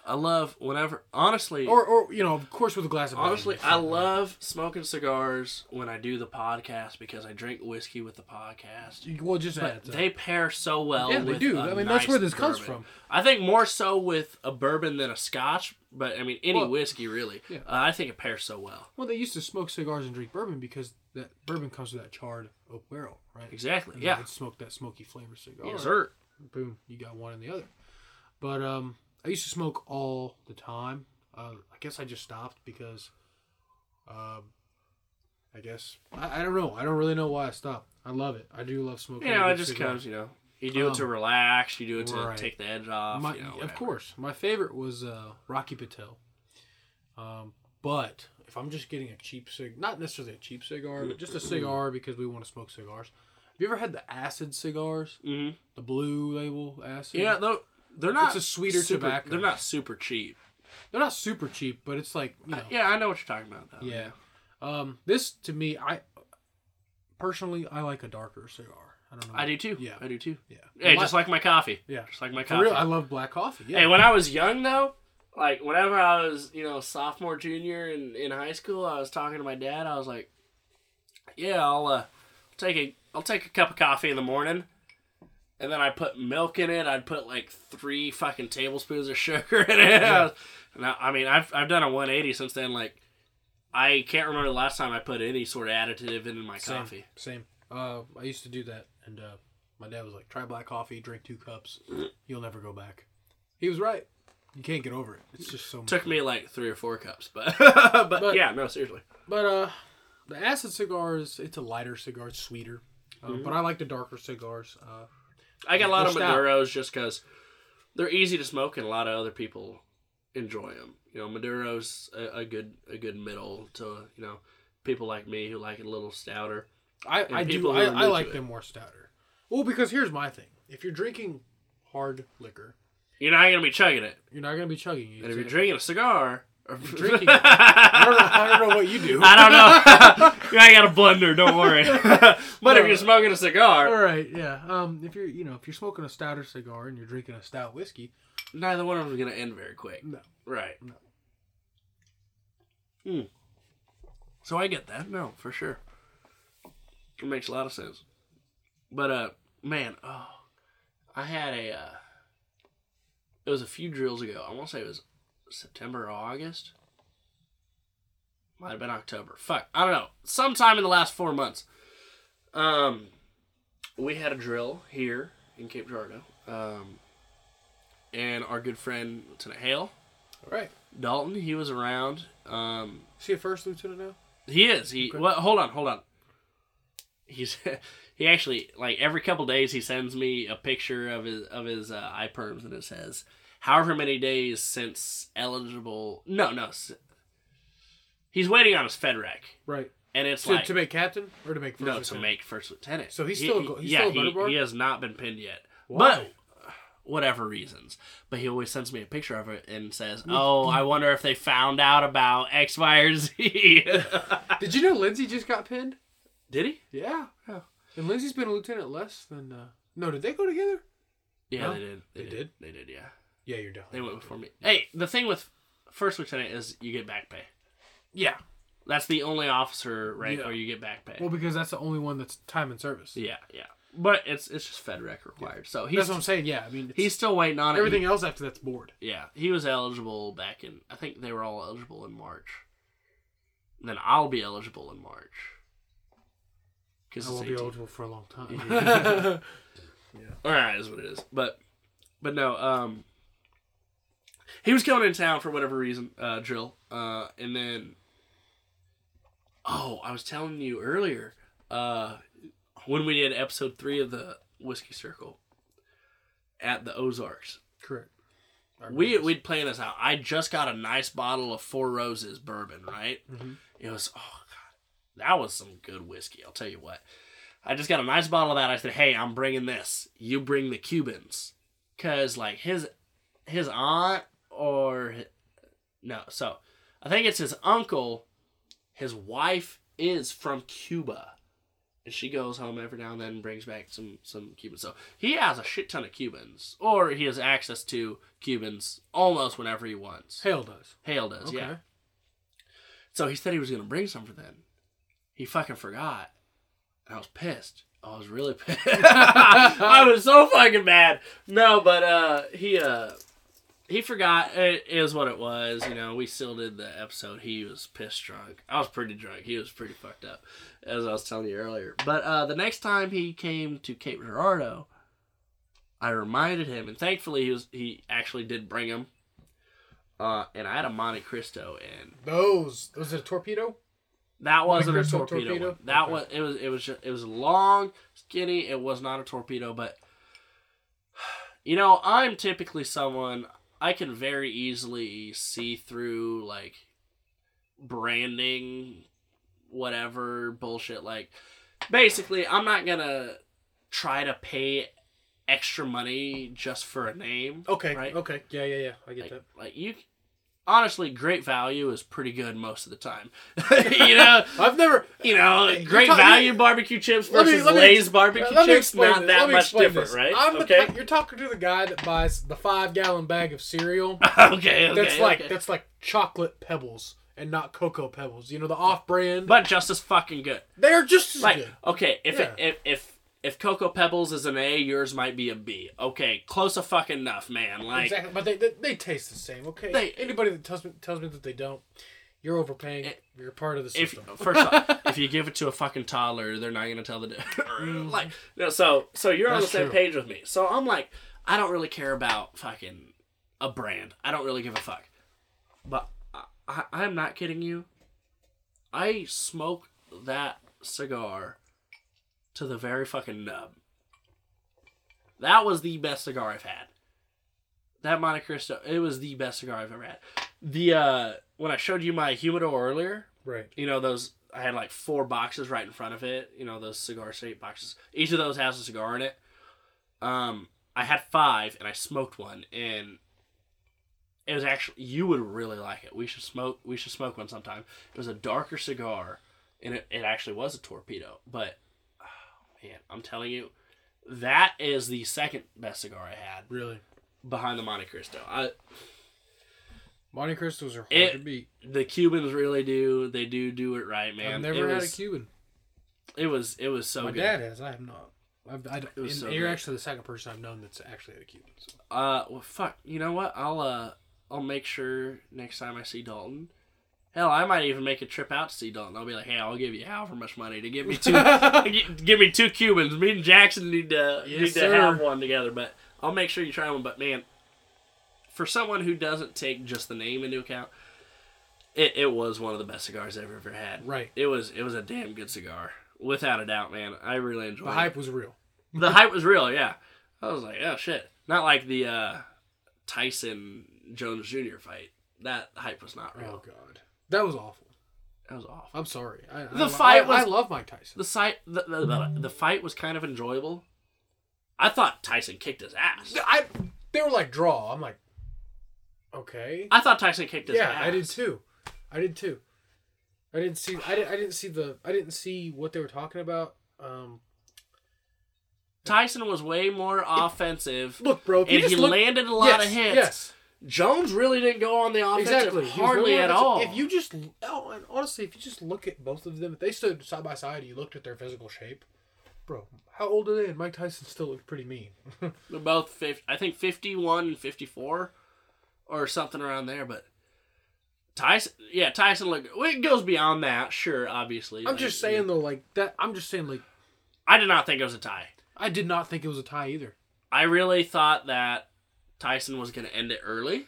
I love whenever honestly Or or you know, of course, with a glass of Honestly, bourbon. I love smoking cigars when I do the podcast because I drink whiskey with the podcast. Well, just But that. they pair so well. Yeah, they do. I mean, that's where this comes from. I think more so with a bourbon than a Scotch, but I mean any Well, whiskey really. yeah. Uh, I think it pairs so well. Well, they used to smoke cigars and drink bourbon because that bourbon comes with that charred oak barrel, right? Exactly. And yeah. Smoke that smoky flavor cigar. Yes, sir. Boom, you got one and the other. But um, I used to smoke all the time. Uh, I guess I just stopped because, um, I guess I, I don't know. I don't really know why I stopped. I love it. I do love smoking. You know, it just comes. You know, you do it to Um, relax. You do it to right. take the edge off. My, you know, of course, my favorite was uh, Rocky Patel. Um, but if I'm just getting a cheap cig, not necessarily a cheap cigar, but just a cigar because we want to smoke cigars. Have you ever had the acid cigars? Mhm. The blue label acid. Yeah, though they're not. a sweeter super, tobacco. They're not super cheap. they're not super cheap, but it's like you know. Yeah, I know what you're talking about. Though. Yeah. Um, this to me, I personally I like a darker cigar. I don't know. I do too. Yeah. I do too. Yeah. Hey, just like my coffee. Yeah. Just like my For coffee. real, I love black coffee. Yeah. Hey, when I was young though, like whenever I was, you know, sophomore, junior in, in high school, I was talking to my dad. I was like, "Yeah, I'll uh, take a I'll take a cup of coffee in the morning." And then I put milk in it. I'd put like three fucking tablespoons of sugar in it. Yeah. Now, I mean, I've I've done a 180 since then. Like, I can't remember the last time I put any sort of additive in my Same. coffee. Same. Uh, I used to do that, and uh, my dad was like, "Try black coffee, drink two cups, you'll never go back." He was right. You can't get over it. It's just so. Much Took me like three or four cups, but but, But- yeah, no, seriously. But uh, the acid cigars, it's a lighter cigar. It's sweeter. Uh, Mm-hmm. But I like the darker cigars. Uh, I got a lot of. Maduros just because they're easy to smoke and a lot of other people enjoy them. You know, Maduro's a, a good a good middle to you know people like me who like it a little stouter. I, I do. I, I like them more stouter. Well, because here's my thing: if you're drinking hard liquor, You're not gonna be chugging it, you're not gonna be chugging it. and if you're drinking a cigar, drinking- I don't know. I don't know what you do. I don't know. I got a blender. Don't worry. but if you're smoking a cigar, All right, yeah. Um, if you're, you know, if you're smoking a stouter cigar and you're drinking a stout whiskey, neither one of them is gonna end very quick. no. Right. No. Hmm. So I get that. No, for sure. It makes a lot of sense. But uh man, oh I had a uh it was a few drills ago. I wanna say it was September or August. Might have been October. Fuck. I don't know. Sometime in the last four months. Um we had a drill here in Cape Girardeau. Um and our good friend Lieutenant Hale All right. Dalton, he was around. Um, Is he a first lieutenant now? he is. He Okay. well, hold on, hold on. He's he actually like every couple days he sends me a picture of his of his uh, eye perms and it says however many days since eligible. No, no. He's waiting on his fed FedRec, Right. and it's To, like to make captain or to make first no to lieutenant? make first lieutenant. So he's still a he- he's yeah still he, he has not been pinned yet, Why? but whatever reasons. But he always sends me a picture of it and says, "Oh, I wonder if they found out about X, Y, or Z." Did you know Lindsay just got pinned? Did he? Yeah. Oh. And Lindsay's been a lieutenant less than. Uh... No, did they go together? Yeah, No? they did. They, They did. did? They did. Yeah, Yeah, you're done. they went before me. Hey, the thing with first lieutenant is you get back pay. Yeah. That's the only officer rank Yeah. where you get back pay. Well, because that's the only one that's time and service. yeah, yeah. But it's it's just FedRec required. So he's That's what I'm saying. Yeah, I mean, he's still waiting on it. everything else after that's board. Yeah, he was eligible back in. I think they were all eligible in March. And then I'll be eligible in March. Because I it's won't be eligible for a long time. Yeah. All right, is what it is. But, but no. Um, he was going in town for whatever reason, uh, drill, uh, and then. Oh, I was telling you earlier. uh, when we did episode three of the Whiskey Circle at the Ozarks. Correct. We we'd plan this out. I just got a nice bottle of Four Roses bourbon, right? Mhm. It was oh god, that was some good whiskey. I'll tell you what. I just got a nice bottle of that. I said, "Hey, I'm bringing this. You bring the Cubans, cause like his his aunt or no, so I think it's his uncle. His wife is from Cuba." And she goes home every now and then and brings back some some Cubans. So he has a shit ton of Cubans, or he has access to Cubans almost whenever he wants. Hale does. Hale does, Okay. yeah. So he said he was gonna bring some for them. He fucking forgot. And I was pissed. I was really pissed. I was so fucking mad. No, but uh he uh he forgot it is what it was, you know, we still did the episode. He was pissed drunk. I was pretty drunk. He was pretty fucked up, as I was telling you earlier. But uh the next time he came to Cape Girardeau, I reminded him and thankfully he was he actually did bring him. Uh, and I had a Montecristo, and Those. Was it a torpedo? that wasn't a torpedo. torpedo? That Okay. was it was it was just, it was long, skinny. It was not a torpedo, but you know I'm typically someone I can very easily see through like branding, whatever bullshit. Like basically, I'm not gonna try to pay extra money just for a name. Okay. Right. Okay. Yeah, yeah, yeah. I get Like, that. like you, honestly, great value is pretty good most of the time. you know, I've never. you know, uh, great you're talking- value barbecue chips me- versus let me- Lay's barbecue Let me chips, not this. that me much different, this. right? I'm okay. type- you're talking to the guy that buys the five gallon bag of cereal. okay, okay, that's like that's like chocolate pebbles and not cocoa pebbles. You know the off brand. but just as fucking good. they're just Like, good. okay, if it, if if if Cocoa Pebbles is an A, yours might be a B. Okay, close a fucking enough, man. Like, exactly, but they, they they taste the same. Okay. They- Anybody that tells me tells me that they don't, you're overpaying. It- you're part of the if system. first off, if you give it to a fucking toddler, they're not gonna tell the difference. Mm-hmm. like, no, so so you're on the same true. page with me. So I'm like, I don't really care about fucking a brand. I don't really give a fuck. But I, I, I'm not kidding you. I smoke that cigar to the very fucking nub. That was the best cigar I've had. That Montecristo, it was the best cigar I've ever had. The uh when I showed you my humidor earlier, right. you know those I had like four boxes right in front of it. You know those cigar shape boxes. Each of those has a cigar in it. Um, I had five and I smoked one, and it was actually you would really like it. We should smoke. We should smoke one sometime. It was a darker cigar, and it, it actually was a torpedo. But man, I'm telling you, that is the second best cigar I had Really. behind the Montecristo. I, Montecristos are hard It- to beat. the Cubans really do. They do do it right, man. I've It never had a Cuban. It was it was so My good. dad has. I have not. I've, I, It was so you're good. actually the second person I've known that's actually had a Cuban. So. Uh, well, fuck. You know what? I'll uh, I'll make sure next time I see Dalton. Hell, I might even make a trip out to see Dalton. I'll be like, hey, I'll give you however much money to give me two, gi- give me two Cubans. Me and Jackson need to Yes, need to have one together. But I'll make sure you try one. But man, for someone who doesn't take just the name into account, it, it was one of the best cigars I've ever had. Right. It was it was a damn good cigar, without a doubt, man. I really enjoyed The it hype was real. the hype was real, yeah. I was like, oh shit. Not like the uh, Tyson Jones Jr. fight. That hype was not real. Oh god, that was awful. That was awful. I'm sorry. I, The I, fight I, was- I love Mike Tyson. The site, the, the, the, the fight was kind of enjoyable. I thought Tyson kicked his ass. I they were like draw. I'm like, okay. I thought Tyson kicked his ass. yeah, ass. I did too. I did too. I didn't see. I didn't. I didn't see the. I didn't see what they were talking about. Um, Tyson was way more offensive, look, bro. And he look, landed a lot yes, of hits. Yes, Jones really didn't go on the offensive exactly. Hardly really at all. If you just, oh, and honestly, if you just look at both of them, if they stood side by side, and you looked at their physical shape, bro. How old are they? And Mike Tyson still looked pretty mean. They're both 50, I think 51 and 54 or something around there, but Tyson, yeah, Tyson look well, it goes beyond that, sure, obviously. I'm Like, just saying though, like that. I'm just saying, like I did not think it was a tie. I did not think it was a tie either. I really thought that Tyson was going to end it early.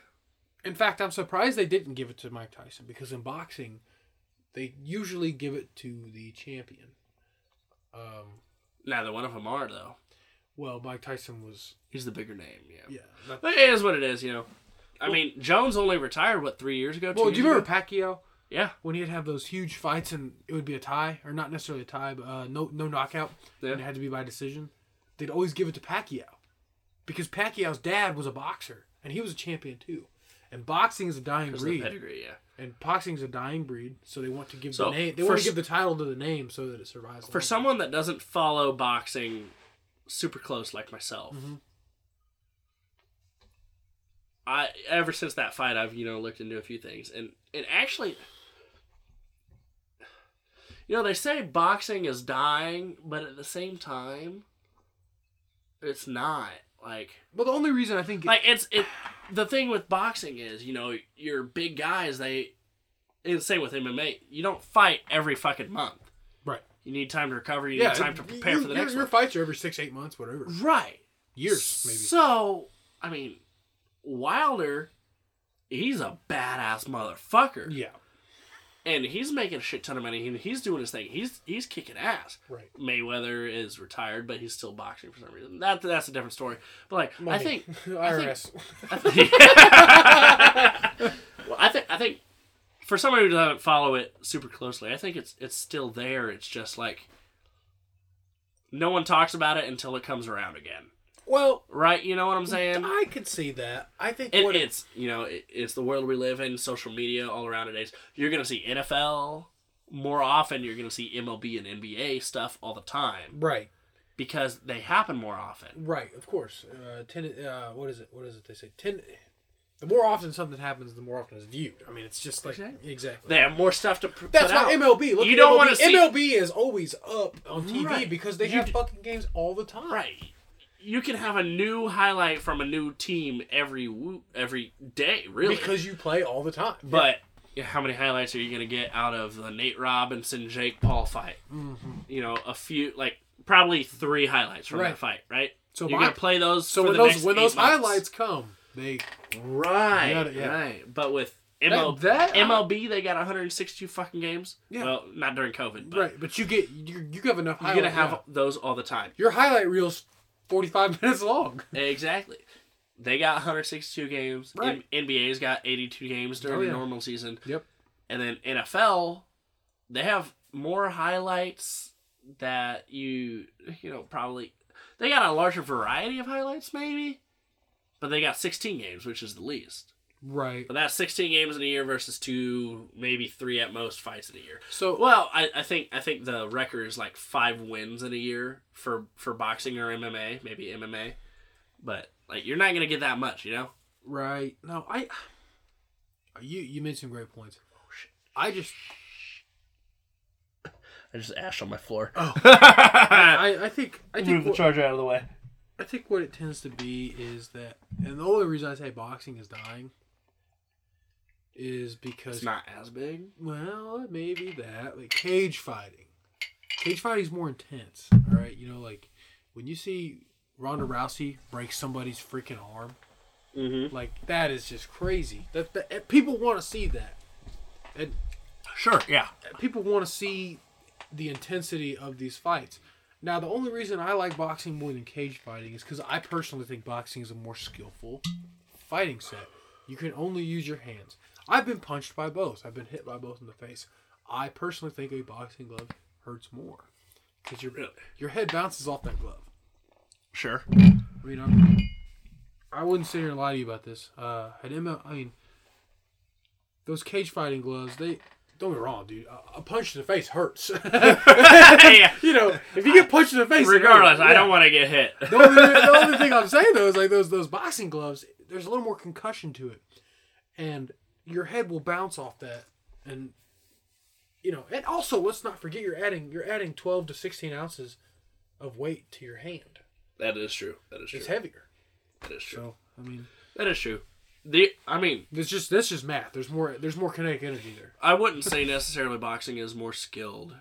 In fact, I'm surprised they didn't give it to Mike Tyson because in boxing, they usually give it to the champion. Um, Neither one of them are though. well, Mike Tyson was He's the bigger name. Yeah. yeah. That, But it is what it is. You know. I mean, Jones only retired what three years ago. Two well, do you remember ago? Pacquiao Yeah. when he'd have those huge fights and it would be a tie or not necessarily a tie, but uh, no no knockout Yeah. and it had to be by decision? They'd always give it to Pacquiao because Pacquiao's dad was a boxer and he was a champion too. And boxing is a dying breed. pedigree. Yeah. And boxing is a dying breed, so they want to give So, the name. They want to give the title to the name so that it survives. For longer. someone that doesn't follow boxing super close like myself, Mhm. I ever since that fight, I've you know looked into a few things, and and actually, you know, they say boxing is dying, but at the same time, it's not like well, the only reason I think like it's it. The thing with boxing is, you know, your big guys they. The same with MMA. You don't fight every fucking month. right, You need time to recover. You yeah, need time to prepare you- for the your, next your one. fights are every six, eight months, whatever, Right. years maybe. So, I mean, Wilder, he's a badass motherfucker, yeah, and he's making a shit ton of money. He- He's doing his thing. He's he's kicking ass. right. Mayweather is retired, but he's still boxing for some reason. That that's a different story. But like, I think, IRS. I think, well, I think I think for someone who doesn't follow it super closely, I think it's it's still there. It's just like no one talks about it until it comes around again. Well, Right? You know what I'm saying? I could see that. I think It, it's you know it, it's the world we live in. Social media all around today. You're gonna see NFL more often. You're gonna see MLB and NBA stuff all the time right, because they happen more often. right. Of course, uh, ten. Uh, what is it? What is it? They say ten. The more often something happens, the more often it's viewed. I mean, it's just like Exactly. exactly. They have more stuff to pr- That's why. MLB. Look You at don't MLB. wanna see- MLB is always up on TV Right. because they You have d- fucking games all the time. Right. You can have a new highlight from a new team every every day, really. Because you play all the time. but yeah, how many highlights are you going to get out of the Nate Robinson Jake Paul fight? Mm-hmm. You know, a few like probably three highlights from Right. that fight, right? So you're my- going to play those. so when those when those months. highlights come, they right, gotta- yeah. right. But with ML, that- MLB, they got 162 fucking games. Yeah. Well, not during COVID, but right. But you get you you have enough. you're gonna have yeah. those all the time. your highlight reels forty five minutes long. Exactly. They got 162 games. Right. N- NBA's got 82 games during Oh, the normal season. Yep. And then NFL, they have more highlights that you you know probably they got a larger variety of highlights maybe, but they got 16 games, which is the least. Right. But that's 16 games in a year versus two, maybe three at most fights in a year. So Well, I, I think I think the record is like five wins in a year for for boxing or MMA, maybe MMA, but like you're not gonna get that much, you know. right. No, I. You you made some great points. Oh shit! I just I just ash on my floor. Oh. I I, I think I move the charger out of the way. I think what it tends to be is that, and the only reason I say boxing is dying is because It's not as big. well, maybe that like cage fighting. Cage fighting is more intense. All right, you know, like when you see Ronda Rousey break somebody's freaking arm, Mm-hmm. like that is just crazy. That, that people want to see that, and Sure. Yeah. people want to see the intensity of these fights. Now, the only reason I like boxing more than cage fighting is because I personally think boxing is a more skillful fighting set. You can only use your hands. I've been punched by both. I've been hit by both in the face. I personally think a boxing glove hurts more because your Really? your head bounces off that glove. Sure. I mean, I'm, I wouldn't sit here and lie to you about this. Uh, at ML, I mean, those cage fighting gloves, they don't get me wrong, dude. A, punch in the face hurts. yeah. you know, if you get punched in the face, Regardless. I Yeah. don't want to get hit. The only, the only thing I'm saying though is like those those boxing gloves. There's a little more concussion to it, and your head will bounce off that, and you know, and also let's not forget you're adding you're adding 12 to 16 ounces of weight to your hand. that is true. That is true. It's heavier. That is true. So I mean, That is true. The I mean, It's just that's just math. There's more there's more kinetic energy there. I wouldn't say necessarily boxing is more skilled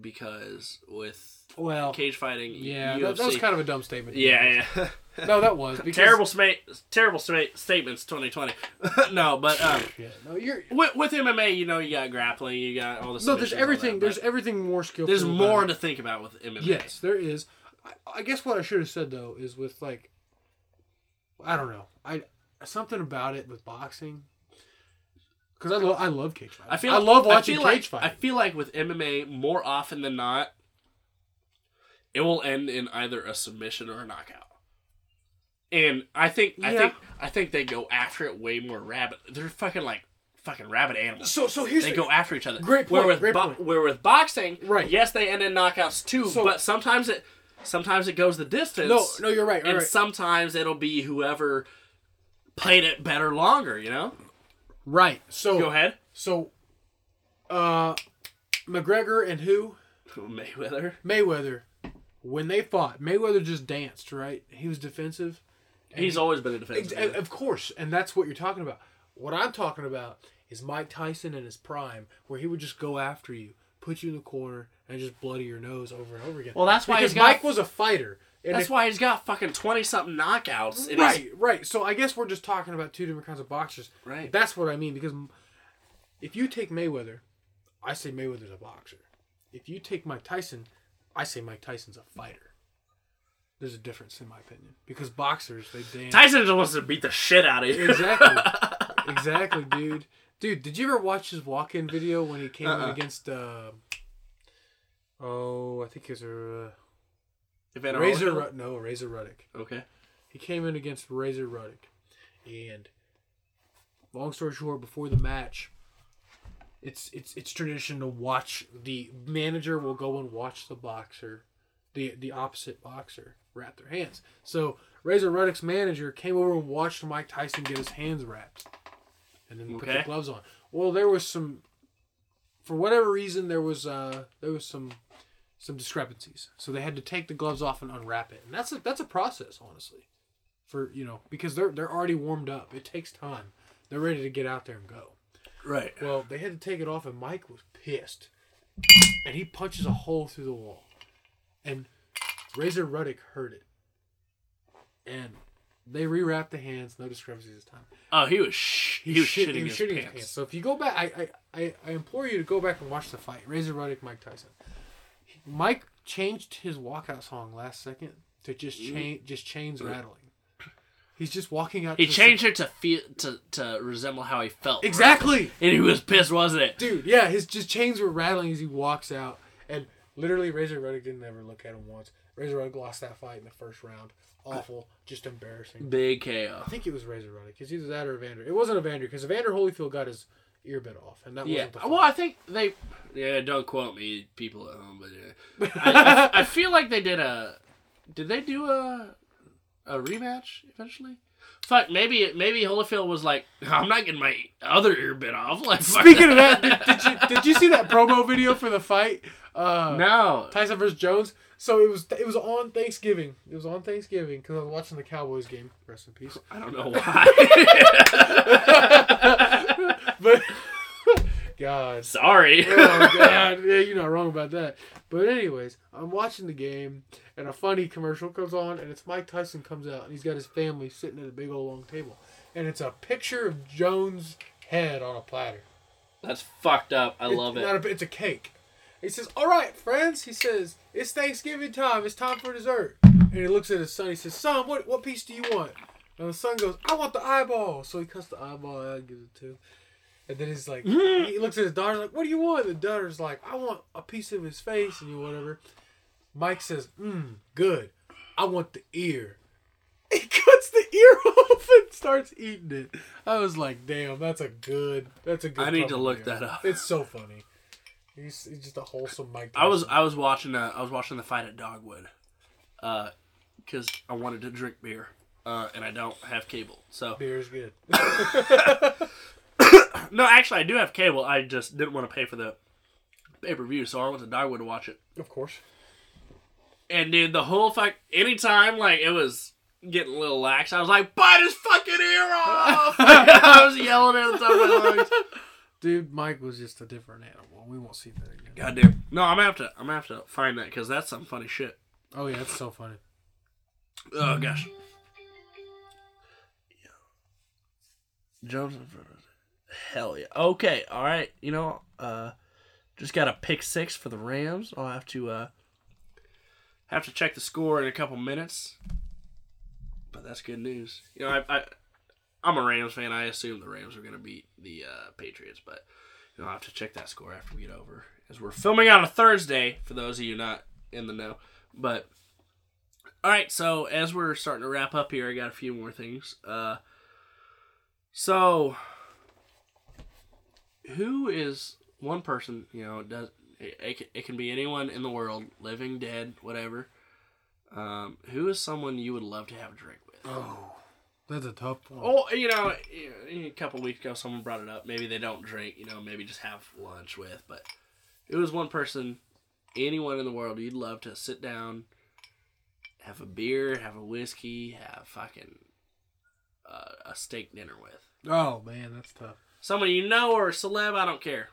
because with Well, cage fighting, yeah, UFC, that, that was kind of a dumb statement. yeah, yeah. No, that was because, terrible sma- terrible sma- statements 2020 no but um Yeah, no, you're with, with mma you know you got grappling you got all the stuff. no. There's everything. that, there's everything more skillful. there's more to think about with mma Yes, there is. I, I guess what I should have said though is with like, I don't know, I something about it with boxing. Because I love I love cage fighting. I feel I love watching feel cage like, fighting. I feel like with MMA more often than not, it will end in either a submission or a knockout. And I think I think I think they go after it way more rabbit. They're fucking like fucking rabid animals. so so here's They the, go after each other. Great Where point, with great bo- point. where with boxing, Right. Yes, they end in knockouts too, So- but sometimes it sometimes it goes the distance. no no you're right. all and right. sometimes it'll be whoever played it better longer. You know. right. So Go ahead. so, uh, McGregor and who Mayweather. Mayweather, when they fought, Mayweather just danced. Right, he was defensive. He's he- always been a Ex- defensive. man. Of course, and that's what you're talking about. What I'm talking about is Mike Tyson in his prime, where he would just go after you, put you in the corner, and just bloody your nose over and over again. Well, that's why because he's got- Mike was a fighter. And That's if- why he's got fucking twenty something knockouts. in his- right, right. So I guess we're just talking about two different kinds of boxers. Right. That's what I mean because if you take Mayweather, I say Mayweather's a boxer. If you take Mike Tyson, I say Mike Tyson's a fighter. There's a difference in my opinion because boxers they dance. Tyson just wants to beat the shit out of you. Exactly. exactly, dude. Dude, did you ever watch his walk-in video when he came in Uh-uh. against? Uh, oh, I think it was uh, Evander Razor. Holyfield? Rud- no, Razor Ruddock. Okay. He came in against Razor Ruddock, and long story short, before the match, it's it's it's tradition to watch the manager will go and watch the boxer, the the opposite boxer wrap their hands. So Razor Ruddock's manager came over and watched Mike Tyson get his hands wrapped, and then put the gloves on. Well, there was some, for whatever reason, there was uh there was some some discrepancies. So they had to take the gloves off and unwrap it, and that's a, that's a process, honestly, for you know because they're they're already warmed up. It takes time. They're ready to get out there and go. Right. Well, they had to take it off, and Mike was pissed, and he punches a hole through the wall, and Razor Ruddock heard it, and they rewrapped the hands. No discrepancies this time. Oh, he was sh- he, was shit- shitting, he was his, shitting pants. his pants. So if you go back, I, I, I, I implore you to go back and watch the fight. Razor Ruddock, Mike Tyson. Mike changed his walkout song last second to just mm. chain, just chains rattling. He's just walking out. He to the changed it to feel to, to resemble how he felt. exactly, And he was pissed, wasn't it? dude. Yeah, his just chains were rattling as he walks out, and literally Razor Ruddock didn't ever look at him once. Razor Ruddock lost that fight in the first round. Awful, just embarrassing. Big KO. I think it was Razor Ruddock. It's either that or Evander. It wasn't Evander because Evander Holyfield got his ear bit off, and that Yeah. wasn't the fight. Well, I think they. Yeah, don't quote me, people at home, but yeah. I, I, I feel like they did a. Did they do a a rematch eventually? Fuck, maybe maybe Holyfield was like, I'm not getting my other ear bit off. Like, Speaking of that, did, did you did you see that promo video for the fight? Uh, no. Tyson versus Jones. So it was it was on Thanksgiving. It was on Thanksgiving because I was watching the Cowboys game. Rest in peace. I don't know why. But God, Sorry. oh God, yeah, you're not wrong about that. But anyways, I'm watching the game, and a funny commercial comes on, and it's Mike Tyson comes out, and he's got his family sitting at a big old long table, and it's a picture of Jones' head on a platter. That's fucked up. I love it. A, it's a cake. He says, "All right, friends." He says, "It's Thanksgiving time. It's time for dessert." And he looks at his son. He says, "Son, what what piece do you want?" And the son goes, "I want the eyeball." So he cuts the eyeball out and gives it to him. And then he's like, he looks at his daughter like, "What do you want?" And the daughter's like, "I want a piece of his face and you whatever." Mike says, "Mmm, good. I want the ear." He cuts the ear off and starts eating it. I was like, "Damn, that's a good. That's a good." I need to look video. that up. It's so funny. He's, he's just a wholesome Mike. I was I was watching uh, I was watching the fight at Dogwood, uh, because I wanted to drink beer, uh, and I don't have cable. So beer's good. no, actually I do have cable. I just didn't want to pay for the pay per view, so I went to Dogwood to watch it. of course. And dude, the whole fuck anytime like it was getting a little lax, I was like, bite his fucking ear off! I was yelling at the top of my lungs. Dude, Mike was just a different animal. We won't see that again. Goddamn. No, I'm gonna have to. I'm gonna have to find that because that's some funny shit. Oh yeah, it's so funny. Oh gosh. Yeah. Jones in front of. Hell yeah. Okay, all right. You know, uh, just got a pick six for the Rams. I'll have to uh, have to check the score in a couple minutes. But that's good news. You know, I, I I'm a Rams fan. I assume the Rams are going to beat the uh, Patriots, but you know, I'll have to check that score after we get over. As we're filming on a Thursday, for those of you not in the know. But all right, so as we're starting to wrap up here, I got a few more things. Uh, so who is one person? You know, does it, it, it can be anyone in the world, living, dead, whatever. Um, who is someone you would love to have a drink with? Oh, that's a tough one. Oh, you know, a couple weeks ago, someone brought it up. Maybe they don't drink. You know, maybe just have lunch with. But it was one person, anyone in the world you'd love to sit down, have a beer, have a whiskey, have fucking uh, a steak dinner with. Oh man, that's tough. Someone you know or a celeb, I don't care.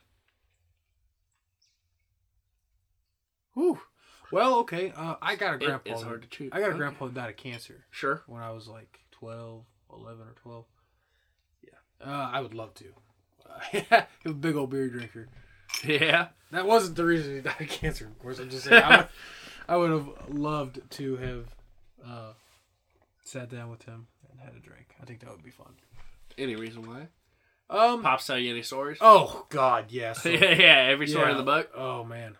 Whew. Well, okay. Uh, I got a It- grandpa. it's hard to choose. I got a Okay. grandpa who died of cancer Sure. when I was like 12, 11 or 12. Yeah. Uh, I would love to. Uh, he was a big old beer drinker. Yeah. That wasn't the reason he died of cancer, of course. I'm just saying. I would, I would have loved to have uh, sat down with him and had a drink. I think that would be fun. Any reason why? Um. Pops tell you any stories? Oh God, yes. yeah, yeah, every story in the book. Oh man.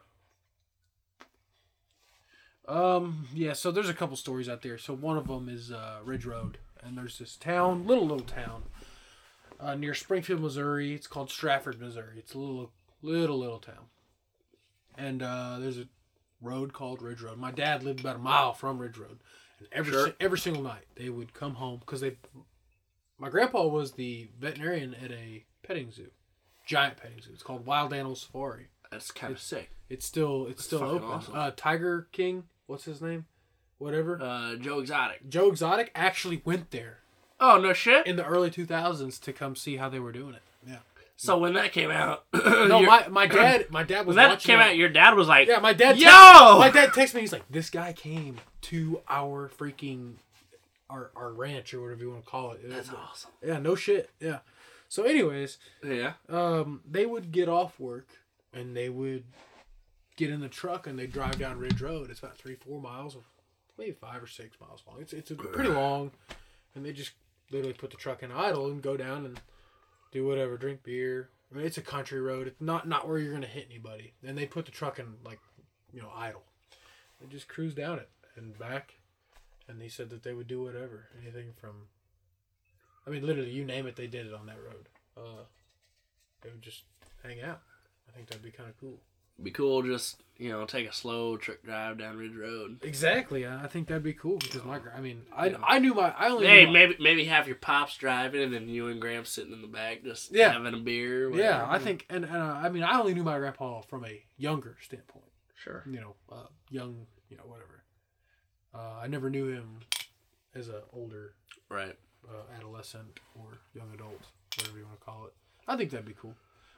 Um. Yeah. So there's a couple stories out there. So one of them is uh, Ridge Road, and there's this town, little little town, uh, near Springfield, Missouri. It's called Strafford, Missouri. It's a little little little town, and uh, there's a road called Ridge Road. My dad lived about a mile from Ridge Road, and every Sure. every single night they would come home because they. My grandpa was the veterinarian at a petting zoo, giant petting zoo. It's called Wild Animal Safari. That's kind of sick. It's still it's still open. awesome. Uh, Tiger King, what's his name? Whatever. Uh, Joe Exotic. Joe Exotic actually went there Oh no shit. in the early 2000s to come see how they were doing it. Yeah. So when that came out, No, your- my, my dad my dad was when that watching came it. out, your dad was like, Yeah, my dad. Yo! text- my dad texted me. He's like, "This guy came to our freaking our our ranch or whatever you want to call it." That's awesome. Yeah, no shit. Yeah. So, anyways, Yeah. um, they would get off work and they would get in the truck and they drive down Ridge Road. It's about three, four miles, maybe five or six miles long. It's it's a pretty long, and they just literally put the truck in idle and go down and do whatever, drink beer. I mean, it's a country road. It's not not where you're gonna hit anybody. And they put the truck in like, you know, idle. They just cruise down it and back. And he said that they would do whatever, anything from. I mean, literally, you name it, they did it on that road. Uh, they would just hang out. I think that'd be kind of cool. Be cool, just you know, take a slow truck drive down Ridge Road. Exactly. I think that'd be cool because my, I mean, I, I knew my, I only Hey, knew my- maybe maybe have your pops driving, and then you and Graham sitting in the back, just Yeah. having a beer. yeah. I think, and, and uh, I mean, I only knew my grandpa from a younger standpoint. sure. You know, uh, young, you know, whatever. Uh, I never knew him as a older Right. uh, adolescent or young adult, whatever you want to call it. I think that'd be cool.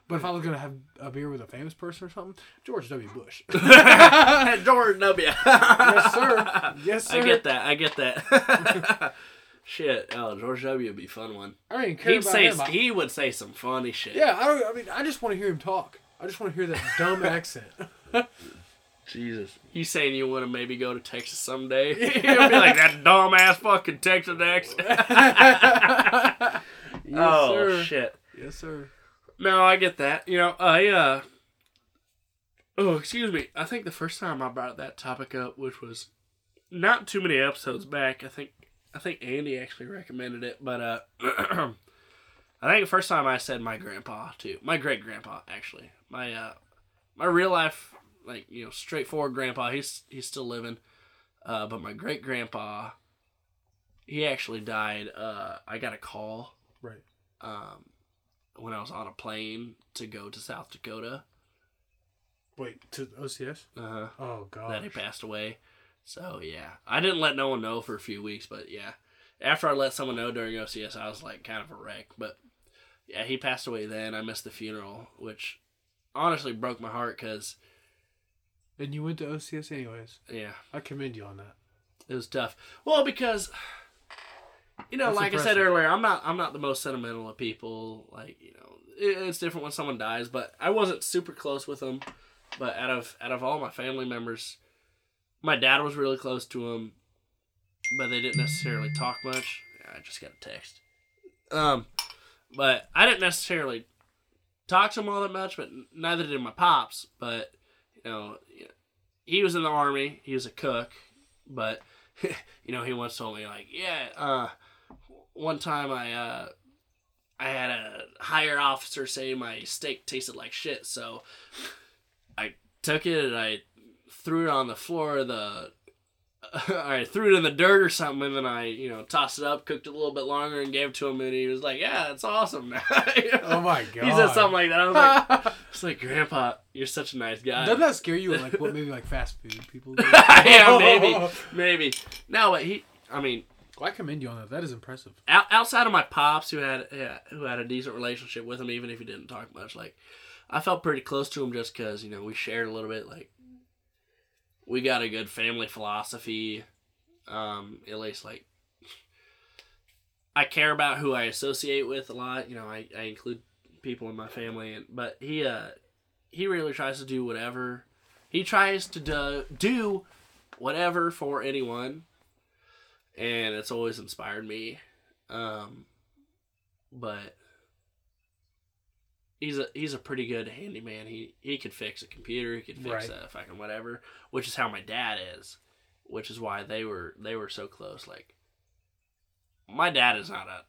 But if I was gonna have a beer with a famous person or something, George W. Bush. Jordan W. yes, sir. Yes, sir. I get that. I get that. shit. Oh, George W. would be a fun one. I care He'd about say him. He would say some funny shit. yeah, I don't. I mean, I just want to hear him talk. I just want to hear that dumb accent. Jesus. You saying you want to maybe go to Texas someday? He'll be like that dumb ass fucking Texas accent. yes, oh sir. shit. Yes, sir. No, I get that. You know, I uh Oh, excuse me. I think the first time I brought that topic up, which was not too many episodes back, I think I think Andy actually recommended it, but uh I think the first time I said my grandpa too. My great grandpa actually. My uh my real life like, you know, straightforward grandpa, he's he's still living. Uh but my great grandpa he actually died uh I got a call Right. um, when I was on a plane to go to South Dakota. Wait to OCS. Uh, Oh god. that he passed away. So yeah, I didn't let no one know for a few weeks, but yeah, after I let someone know during OCS, I was like kind of a wreck. But yeah, he passed away then. I missed the funeral, which honestly broke my heart because And you went to OCS anyways. yeah, I commend you on that. it was tough. Well, because you know, That's like I said earlier, I'm not I'm not the most sentimental of people. Like you know, it, it's different when someone dies, but I wasn't super close with him. But out of out of all my family members, my dad was really close to him, but they didn't necessarily talk much. I just got a text. Um, but I didn't necessarily talk to him all that much, but neither did my pops. But you know, he was in the army. He was a cook, but you know, he once told me like, yeah, uh, one time I uh, I had a higher officer say my steak tasted like shit, so I took it and I threw it on the floor of the. I threw it in the dirt or something, and then I, you know, tossed it up, cooked it a little bit longer, and gave it to him, and he was like, "Yeah, it's awesome." You know? Oh my god. He said something like that. I was like, "It's like, Grandpa, you're such a nice guy." Doesn't that scare you? Like what maybe like fast food people do? yeah, maybe, maybe. No, but he. I mean, Well, I commend you on that. That is impressive. out, outside of my pops, who had yeah, who had a decent relationship with him, even if he didn't talk much, like I felt pretty close to him just because you know we shared a little bit. Like we got a good family philosophy. Um, at least like I care about who I associate with a lot. You know, I, I include people in my family, and but he uh he really tries to do whatever he tries to do, do whatever for anyone and it's always inspired me. Um, but he's a he's a pretty good handyman. He he could fix a computer. He could fix Right. a fucking whatever. Which is how my dad is. Which is why they were they were so close. Like my dad is not a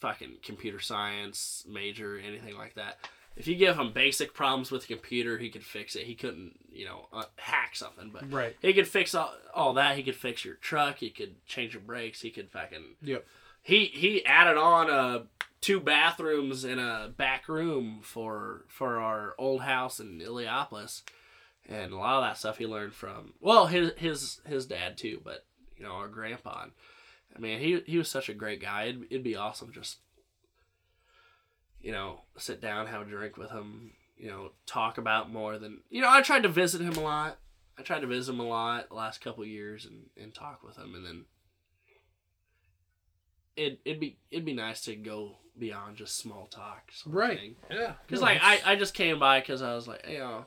fucking computer science major, anything like that. If you give him basic problems with a computer, he could fix it. He couldn't, you know, uh, hack something, but Right. he could fix all, all that. He could fix your truck. He could change your brakes. He could fucking. Yep. He he added on uh two bathrooms and a back room for for our old house in Illiopolis, and a lot of that stuff he learned from well his his his dad too, but you know our grandpa. And, I mean he he was such a great guy. It'd, it'd be awesome just you know sit down have a drink with him. You know talk about more than you know. I tried to visit him a lot. I tried to visit him a lot the last couple of years and, and talk with him, and then it it'd be it'd be nice to go beyond just small talk, sort of Right. thing. Yeah. Because like I, I just came by because I was like, you know,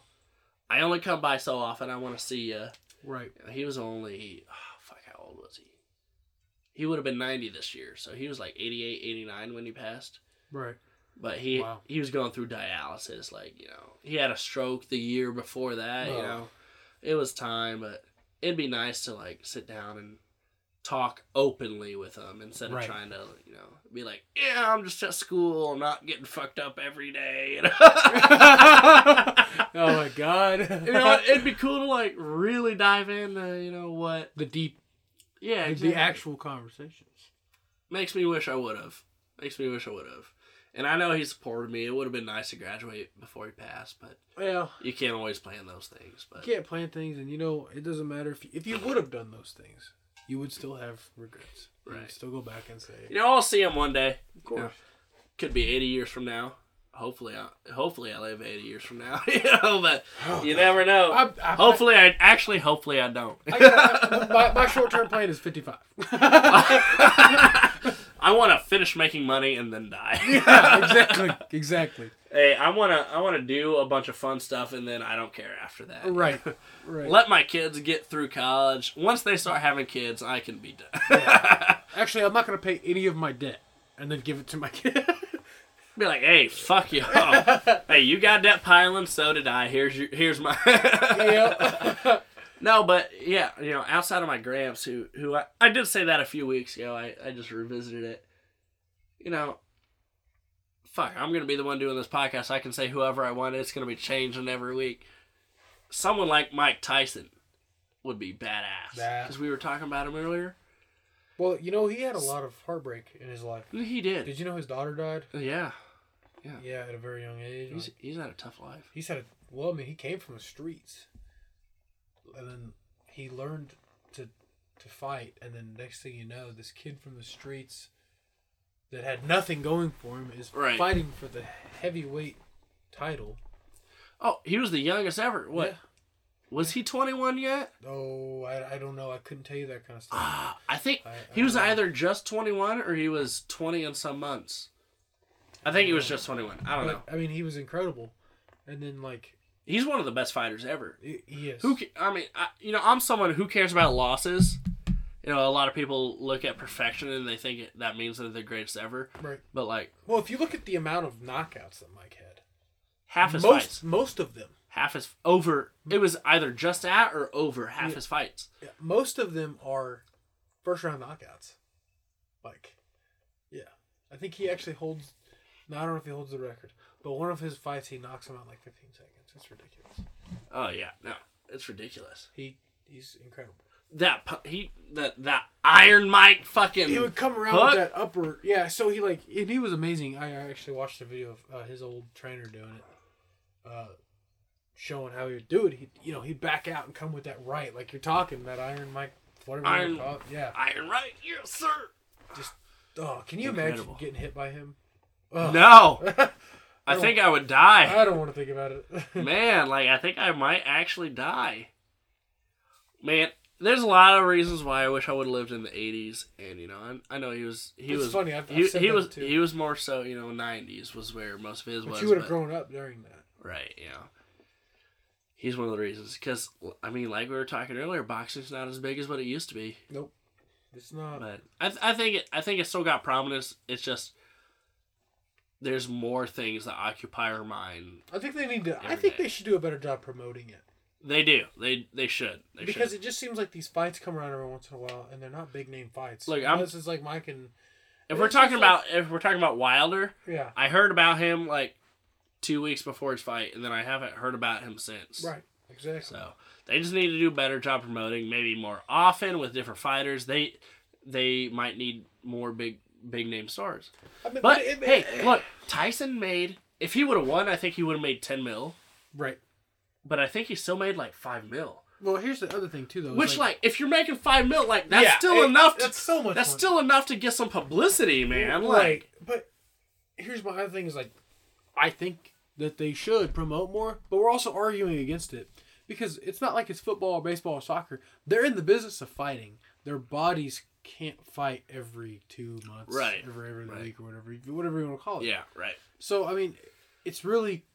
I only come by so often. I want to see you. Right. He was only oh, fuck. How old was he? He would have been ninety this year, so he was like 88, 89 when he passed. Right. But he Wow. he was going through dialysis. Like you know, he had a stroke the year before that. You Oh. know, it was time, but it'd be nice to like sit down and talk openly with him instead of Right. trying to you know be like, yeah, I'm just at school, I'm not getting fucked up every day. You know? oh my god. you know, it'd be cool to like really dive into you know what. the deep, Yeah, the actual conversations. makes me wish I would have. Makes me wish I would have. And I know he supported me. It would have been nice to graduate before he passed, but Well, you can't always plan those things. But you can't plan things, and you know it doesn't matter if you, if you would have done those things, you would still have regrets. You Right. still go back and say, you know, I'll see him one day. of course. Could be eighty years from now. Hopefully, I hopefully I live eighty years from now. you know, but oh, you never know. I, I, hopefully, I actually hopefully I don't. My, my short term plan is fifty five. I want to finish making money and then die. yeah, exactly, exactly. Hey, I want to I want to do a bunch of fun stuff and then I don't care after that. Right, right. Let my kids get through college. Once they start having kids, I can be done. Actually, I'm not gonna pay any of my debt and then give it to my kid. be like, hey, fuck you. hey, you got debt piling, so did I. Here's your here's my yep. No, but yeah, you know, outside of my gramps, who who I, I did say that a few weeks ago. I, I just revisited it. You know, fuck, I'm gonna be the one doing this podcast. I can say whoever I want. It's gonna be changing every week. Someone like Mike Tyson would be badass because we were talking about him earlier. Well, you know, he had a lot of heartbreak in his life. He did. Did you know his daughter died? Yeah, Yeah, Yeah, at a very young age. he's he's had a tough life. He's had a well. I mean, he came from the streets, and then he learned to to fight, and then next thing you know, this kid from the streets that had nothing going for him is Right. fighting for the heavyweight title. Oh, he was the youngest ever. What? Yeah. Was he 21 yet? Oh, I, I don't know. I couldn't tell you that kind of stuff. Ah, I think I- I he was know. either just 21 or he was 20 in some months. I think he was just 21. I don't know. I mean, he was incredible. And then, like, He's one of the best fighters ever. he, is. Who? I mean, I, you know, I'm someone who cares about losses. You know, a lot of people look at perfection and they think it, that means they're the greatest ever. Right. But like Well, if you look at the amount of knockouts that Mike had, half his most fights, most of them, half his over. It was either just at or over half his fights. yeah, most of them are first round knockouts. Like, yeah, I think he actually holds. No, I don't know if he holds the record, but one of his fights he knocks him out in like 15 seconds. It's ridiculous. Oh yeah, no, it's ridiculous. He he's incredible. That pu- he that that Iron Mike fucking. He would come around Hook? with that upper. Yeah, so he like and he was amazing. I I actually watched a video of uh, his old trainer doing it, uh, showing how he would do it. He you know he'd back out and come with that right like you're talking that Iron Mike whatever Iron- you call it. Yeah. Iron Right, yes sir. Just oh, can you Incredible. imagine getting hit by him? Ugh. No, I don't- think I would die. I don't want to think about it. Man, like I think I might actually die. Man, there's a lot of reasons why I wish I would have lived in the '80s, and you know, I, I know he was he It's was funny, I've- I've he, said he was too. he was more so you know '90s was where most of his but was. you would have grown up during that. right, you know. He's one of the reasons because I mean, like we were talking earlier, boxing's not as big as what it used to be. Nope. It's not. But I, th- I think it I think it still got prominence. It's just there's more things that occupy our mind. I think they need to. I think day. they should do a better job promoting it. They do. They they should. They because should. it just seems like these fights come around every once in a while, and they're not big name fights. Look, I'm- this is like Mike and If we're talking about if we're talking about Wilder, yeah, I heard about him like two weeks before his fight, and then I haven't heard about him since. right, exactly. So they just need to do a better job promoting, maybe more often with different fighters. They they might need more big big name stars. I mean, But it- hey, it- look, Tyson made if he would have won, I think he would have made ten mil. right. But I think he still made like five mil. Well, here's the other thing too, though. Which like, if you're making five mil, like that's Yeah, still it- enough. To, that's so much That's money. still enough to get some publicity, man. Like, Right, but here's my other thing: is like, I think that they should promote more, but we're also arguing against it because it's not like it's football or baseball or soccer. They're in the business of fighting. Their bodies can't fight every two months, Right, Every every right. week or whatever, you- whatever you want to call it. yeah, right. So I mean, it's really,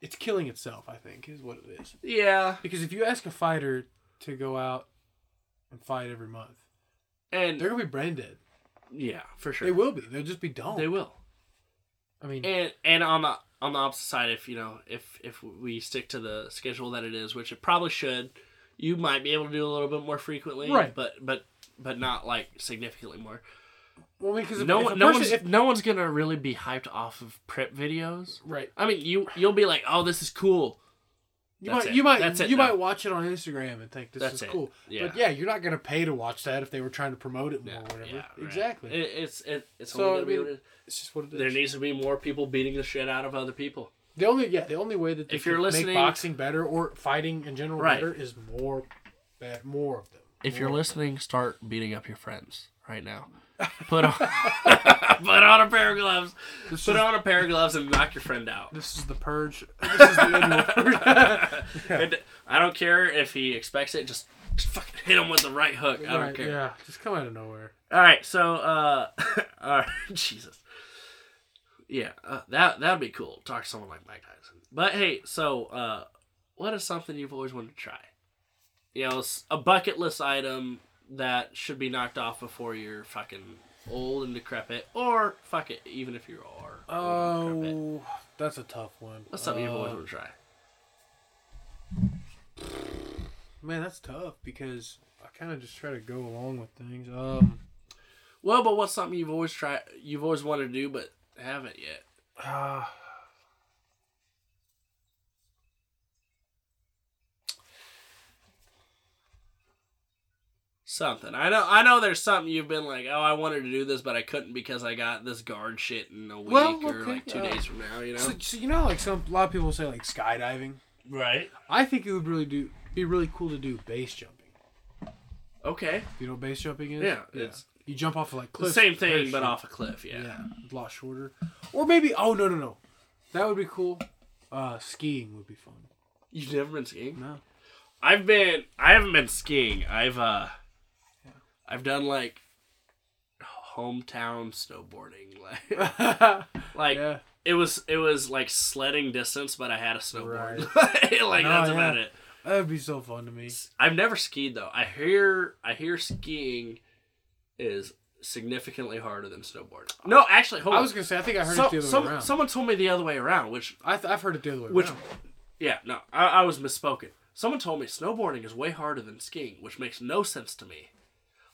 it's killing itself. I think is what it is. Yeah, Because if you ask a fighter to go out and fight every month, and they're gonna be brain dead. yeah, for sure They will be. They'll just be dumb. They will. I mean, And and on the on the opposite side, if you know, if if we stick to the schedule that it is, which it probably should, you might be able to do a little bit more frequently, Right. But but but not like significantly more. well, because no one, no person- one's if- no one's gonna really be hyped off of prep videos. right. I mean, you you'll be like, oh, this is cool. You That's might, it. you might, That's it, you though. might watch it on Instagram and think this That's is it. cool. Yeah. But yeah, you're not gonna pay to watch that if they were trying to promote it more Yeah, or whatever. yeah, right. Exactly. It, it's it, it's So, only I gonna be mean, it- it's just what it is. there needs to be more people beating the shit out of other people. the only yeah, the only way that they If you're listening- make boxing better or fighting in general Right. better is more, bad, more of them. If you're listening, start beating up your friends right now. Put on put on a pair of gloves. This Put is- on a pair of gloves and knock your friend out. This is the purge. This is the annual purge. And I don't care if he expects it. Just, just fucking hit him with the right hook. I don't Right, care. Yeah, just come out of nowhere. All right, so uh, all right, Jesus, yeah, uh, that that'd be cool. Talk to someone like Mike Tyson. But hey, so uh, what is something you've always wanted to try? You know, a bucket list item that should be knocked off before you're fucking old and decrepit, or fuck it, even if you are. Oh, that's a tough one. What's something you've always Uh, wanted to try? Man, that's tough because I kind of just try to go along with things. Um, Well, but what's something you've always tried, you've always wanted to do, but haven't yet? uh, Something. I know. I know. There's something you've been like, oh, I wanted to do this, but I couldn't because I got this guard shit in a week Well, or like two uh, days from now. You know. so, so you know, like some a lot of people say, like skydiving. right. I think it would really do be really cool to do base jumping. Okay. You know what base jumping is? Yeah. It's you jump off of like cliffs. Same thing, parachute. but off a cliff. Yeah. Yeah, a lot shorter. Or maybe oh no no no, that would be cool. Uh, skiing would be fun. You've never been skiing? No. I've been. I haven't been skiing. I've uh, I've done like hometown snowboarding. Like, like yeah. it was it was like sledding distance, but I had a snowboard. like No, that's yeah. about it. That'd be so fun to me. I've never skied though. I hear I hear skiing is significantly harder than snowboarding. No, actually, hold I on. was gonna say I think I heard So- it the other some- way around. someone told me the other way around, which I th- I've heard it the other way Which- around. yeah, no, I, I was misspoken. Someone told me snowboarding is way harder than skiing, which makes no sense to me.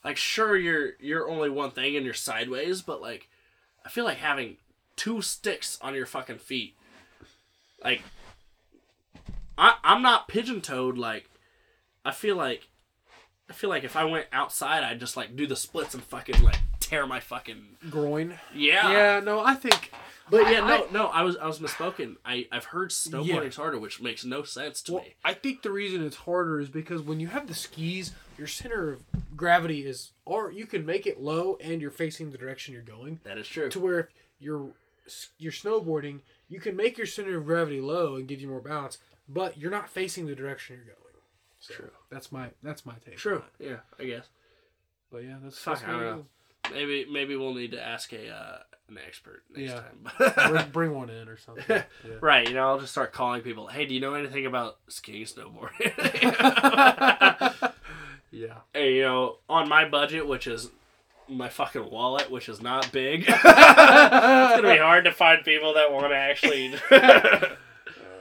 Like, sure, you're you're only one thing and you're sideways, but like, I feel like having two sticks on your fucking feet, like, I I'm not pigeon toed. Like, I feel like, I feel like if I went outside, I'd just like do the splits and fucking like tear my fucking Groin. yeah Yeah, no, I think. But yeah, no, no, I was I was misspoken. I I've heard snowboarding's Yeah. harder, which makes no sense to Well, me. I think the reason it's harder is because when you have the skis, your center of gravity is, or you can make it low and you're facing the direction you're going. That is true. To where if you're you're snowboarding, you can make your center of gravity low and give you more balance, but you're not facing the direction you're going. So True. That's my that's my take. True. Yeah, I guess. But yeah, that's, Fuck, that's I don't what know. Maybe maybe we'll need to ask a uh, an expert next Yeah. time. bring, bring one in or something. Yeah. right, you know, I'll just start calling people. Hey, do you know anything about skiing, snowboarding? yeah. hey, you know, on my budget, which is my fucking wallet, which is not big, it's gonna be hard to find people that want to actually.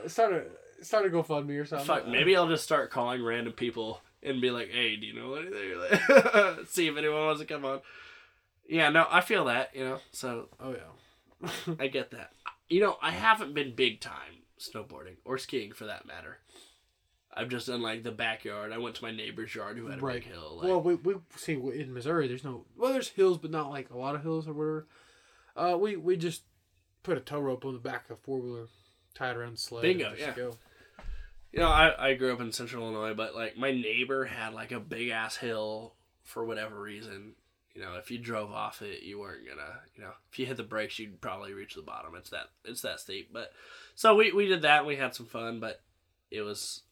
Start a start a GoFundMe or something. Fuck, maybe I'll just start calling random people and be like, "Hey, do you know anything?" See if anyone wants to come on. Yeah, no, I feel that, you know. So Oh yeah. I get that. You know, I haven't been big time snowboarding or skiing for that matter. I've just done like the backyard. I went to my neighbor's yard who had a Right. big hill. Like, Well, we, we see in Missouri, there's no well, there's hills, but not like a lot of hills or whatever. Uh, we we just put a tow rope on the back of a four wheeler, tie it around the sled. Bingo, yeah. Go. you know, I, I grew up in central Illinois, but like my neighbor had like a big ass hill for whatever reason. You know, if you drove off it, you weren't gonna, you know, if you hit the brakes, you'd probably reach the bottom. It's that, it's that steep. But so we we did that. and We had some fun, but it was,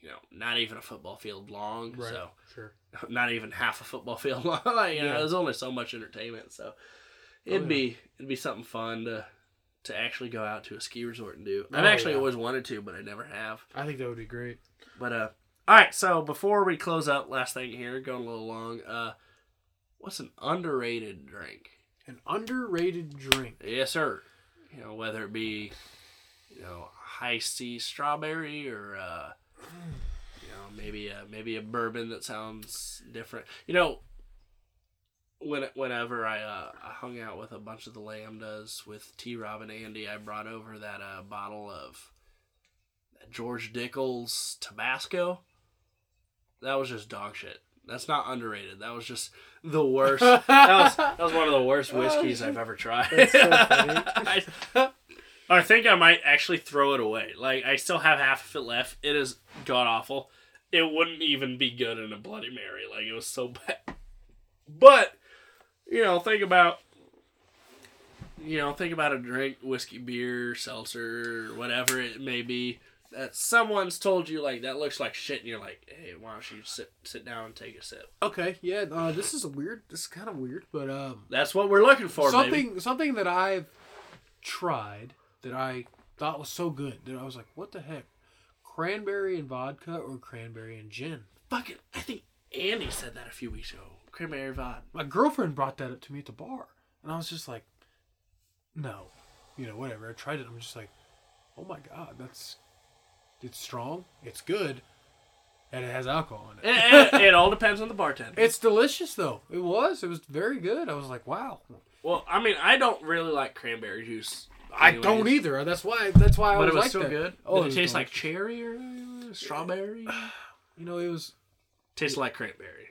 you know, not even a football field long. Right. So Sure. not even half a football field long. you know, Yeah. there's only so much entertainment. So it'd yeah. be it'd be something fun to to actually go out to a ski resort and do. Oh, I've actually yeah. always wanted to, but I never have. I think that would be great. But uh, all right. So before we close up, last thing here, going a little long. Uh, what's an underrated drink? An underrated drink. Yes, sir. You know, whether it be, you know, Hi-C strawberry or, uh, you know, maybe a maybe a bourbon that sounds different. You know, when whenever I uh, I hung out with a bunch of the lambdas with T. Rob and Andy, I brought over that uh, bottle of George Dickel's Tabasco. That was just dog shit. That's not underrated. That was just the worst. that was that was one of the worst whiskeys I've ever tried. So. I, I think I might actually throw it away. Like I still have half of it left. It is god awful. It wouldn't even be good in a Bloody Mary. Like it was so bad. But you know, think about you know, think about a drink, whiskey, beer, seltzer, whatever it may be. That someone's told you like that looks like shit, and you're like, hey, why don't you sit sit down and take a sip? Okay. Yeah. Uh, this is a weird. This is kind of weird, but um, That's what we're looking for, something baby. something that I've tried that I thought was so good that I was like, what the heck? Cranberry and vodka or cranberry and gin? Fucking, I think Andy said that a few weeks ago. Cranberry vodka. My girlfriend brought that up to me at the bar, and I was just like, no, you know, whatever. I tried it. I'm just like, oh my god, that's it's strong, it's good, and it has alcohol in it. it, it, it all depends on the bartender. It's delicious though. It was. It was very good. I was like, wow. well, I mean, I don't really like cranberry juice. I don't either. That's why. That's why I But was it was like so that. good. Oh, Did it, was taste like cherry or strawberry? You know, it was Tastes like cranberry.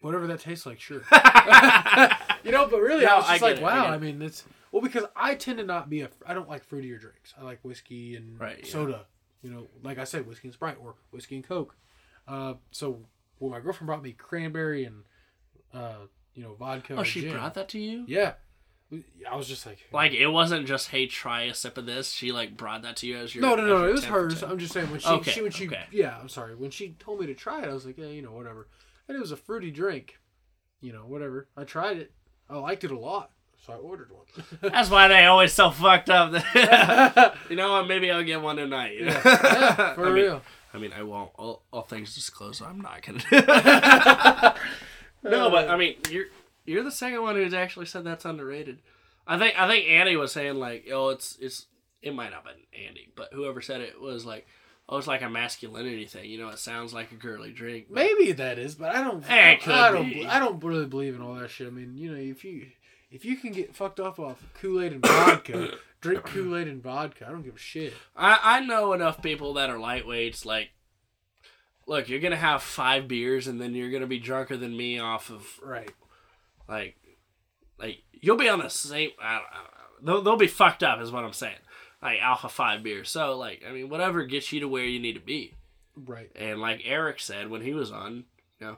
whatever that tastes like. Sure. you know, but really, No, I was I just get like, it, wow. get I, mean, it's well because I tend to not be a. I don't like fruitier drinks. I like whiskey and Right, yeah. You know, like I said, whiskey and Sprite or whiskey and Coke. Uh, so when my girlfriend brought me cranberry and uh, you know, vodka. Oh, she gin. brought that to you? Yeah, I was just like, Like it wasn't just hey, try a sip of this. She like brought that to you as your no, no, no, it was hers. I'm just saying when she, Okay, she when she, okay. yeah, I'm sorry. When she told me to try it, I was like, yeah, you know, whatever. And it was a fruity drink, you know, whatever. I tried it. I liked it a lot, so I ordered one. That's why they always so fucked up. you know what? Maybe I'll get one tonight. you know? yeah, for I mean, real. I mean, I won't. All, all things disclosed, I'm not gonna. no, but I mean, you're you're the second one who's actually said that's underrated. I think I think Andy was saying like, oh, it's it's it might not have been Andy, but whoever said it was like, oh, it's like a masculinity thing. You know, it sounds like a girly drink. Maybe that is, but I don't. I don't. be. I don't really believe in all that shit. I mean, you know, if you if you can get fucked off off Kool Aid and vodka, drink Kool Aid and vodka. I don't give a shit. I, I know enough people that are lightweights. Like, look, you're gonna have five beers and then you're gonna be drunker than me off of Right. like, like you'll be on the same. I don't, I don't. They'll they'll be fucked up, is what I'm saying. Like alpha five beers. So like, I mean, whatever gets you to where you need to be. Right. And like Eric said when he was on, you know,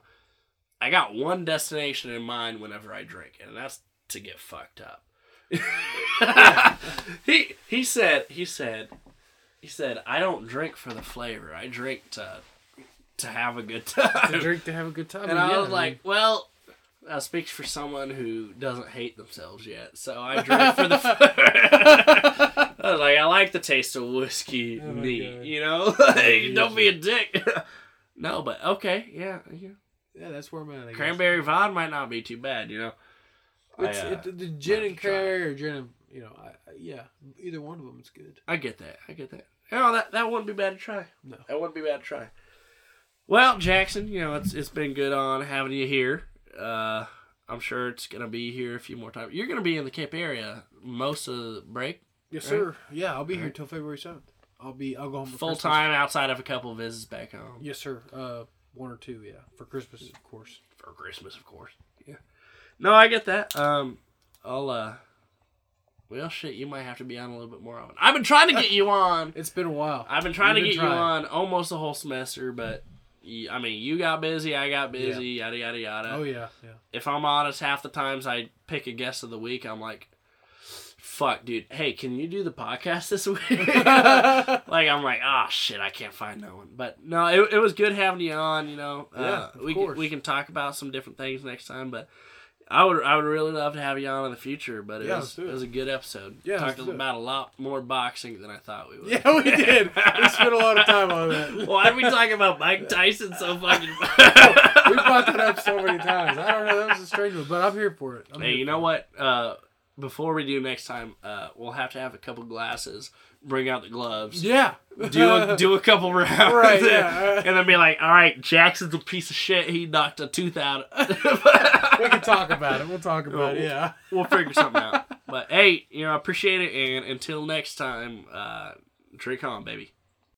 I got one destination in mind whenever I drink, and that's to get fucked up. he he said he said he said I don't drink for the flavor. I drink to to have a good To time. drink to have a good time. and I was like, well, that speaks for someone who doesn't hate themselves yet. So I drink for the. I was like, I like the taste of whiskey Oh neat. You know, Like, don't be a dick. no, but okay, yeah, yeah. yeah, that's where I'm at. I guess. Cranberry vodka might not be too bad. You know. I, uh, it, the gin and cranberry or gin and you know, I, I, yeah, either one of them is good. I get that. I get that. No, that that wouldn't be bad to try. No. That wouldn't be bad to try. Well, Jackson, you know it's it's been good on having you here. Uh, I'm sure it's gonna be here a few more times. You're gonna be in the Cape area most of the break, Yes, Right. sir. Yeah, I'll be here Right. till February seventh. I'll be. I'll go home full Christmas. time outside of a couple visits back home Yes, sir. Uh, one or two. Yeah, for Christmas, of course. for Christmas, of course. Yeah. No, I get that. Um, I'll uh. Well, shit, you might have to be on a little bit more often. I've been trying to get you on. It's been a while. I've been trying You've to been get you on almost the whole semester, but I mean, you got busy, I got busy, yada yada yada. Oh yeah, yeah. If I'm honest, half the times I pick a guest of the week, I'm like, "Fuck, dude, hey, can you do the podcast this week?" like I'm like, "Ah, shit, I can't find no one." But no, it, it was good having you on. You know, Yeah, uh, of we can, we can talk about some different things next time, but. I would I would really love to have you on in the future, but it Yeah, was it. it was a good episode. Yeah, talked about a lot more boxing than I thought we would. Yeah, we did. We spent a lot of time on that. Why are we talking about Mike Tyson so fucking? we brought that up so many times. I don't know. That was a strange one, but I'm here for it. I'm hey, you know it. what? Uh, before we do next time, uh, we'll have to have a couple glasses. Bring out the gloves. Yeah. Do a, do a couple rounds. Right, and, yeah. and then be like, all right, Jackson's a piece of shit. He knocked a tooth out. we can talk about it. We'll talk about it. Yeah. we'll figure something out. But hey, you know, I appreciate it. And until next time, uh, drink on, baby.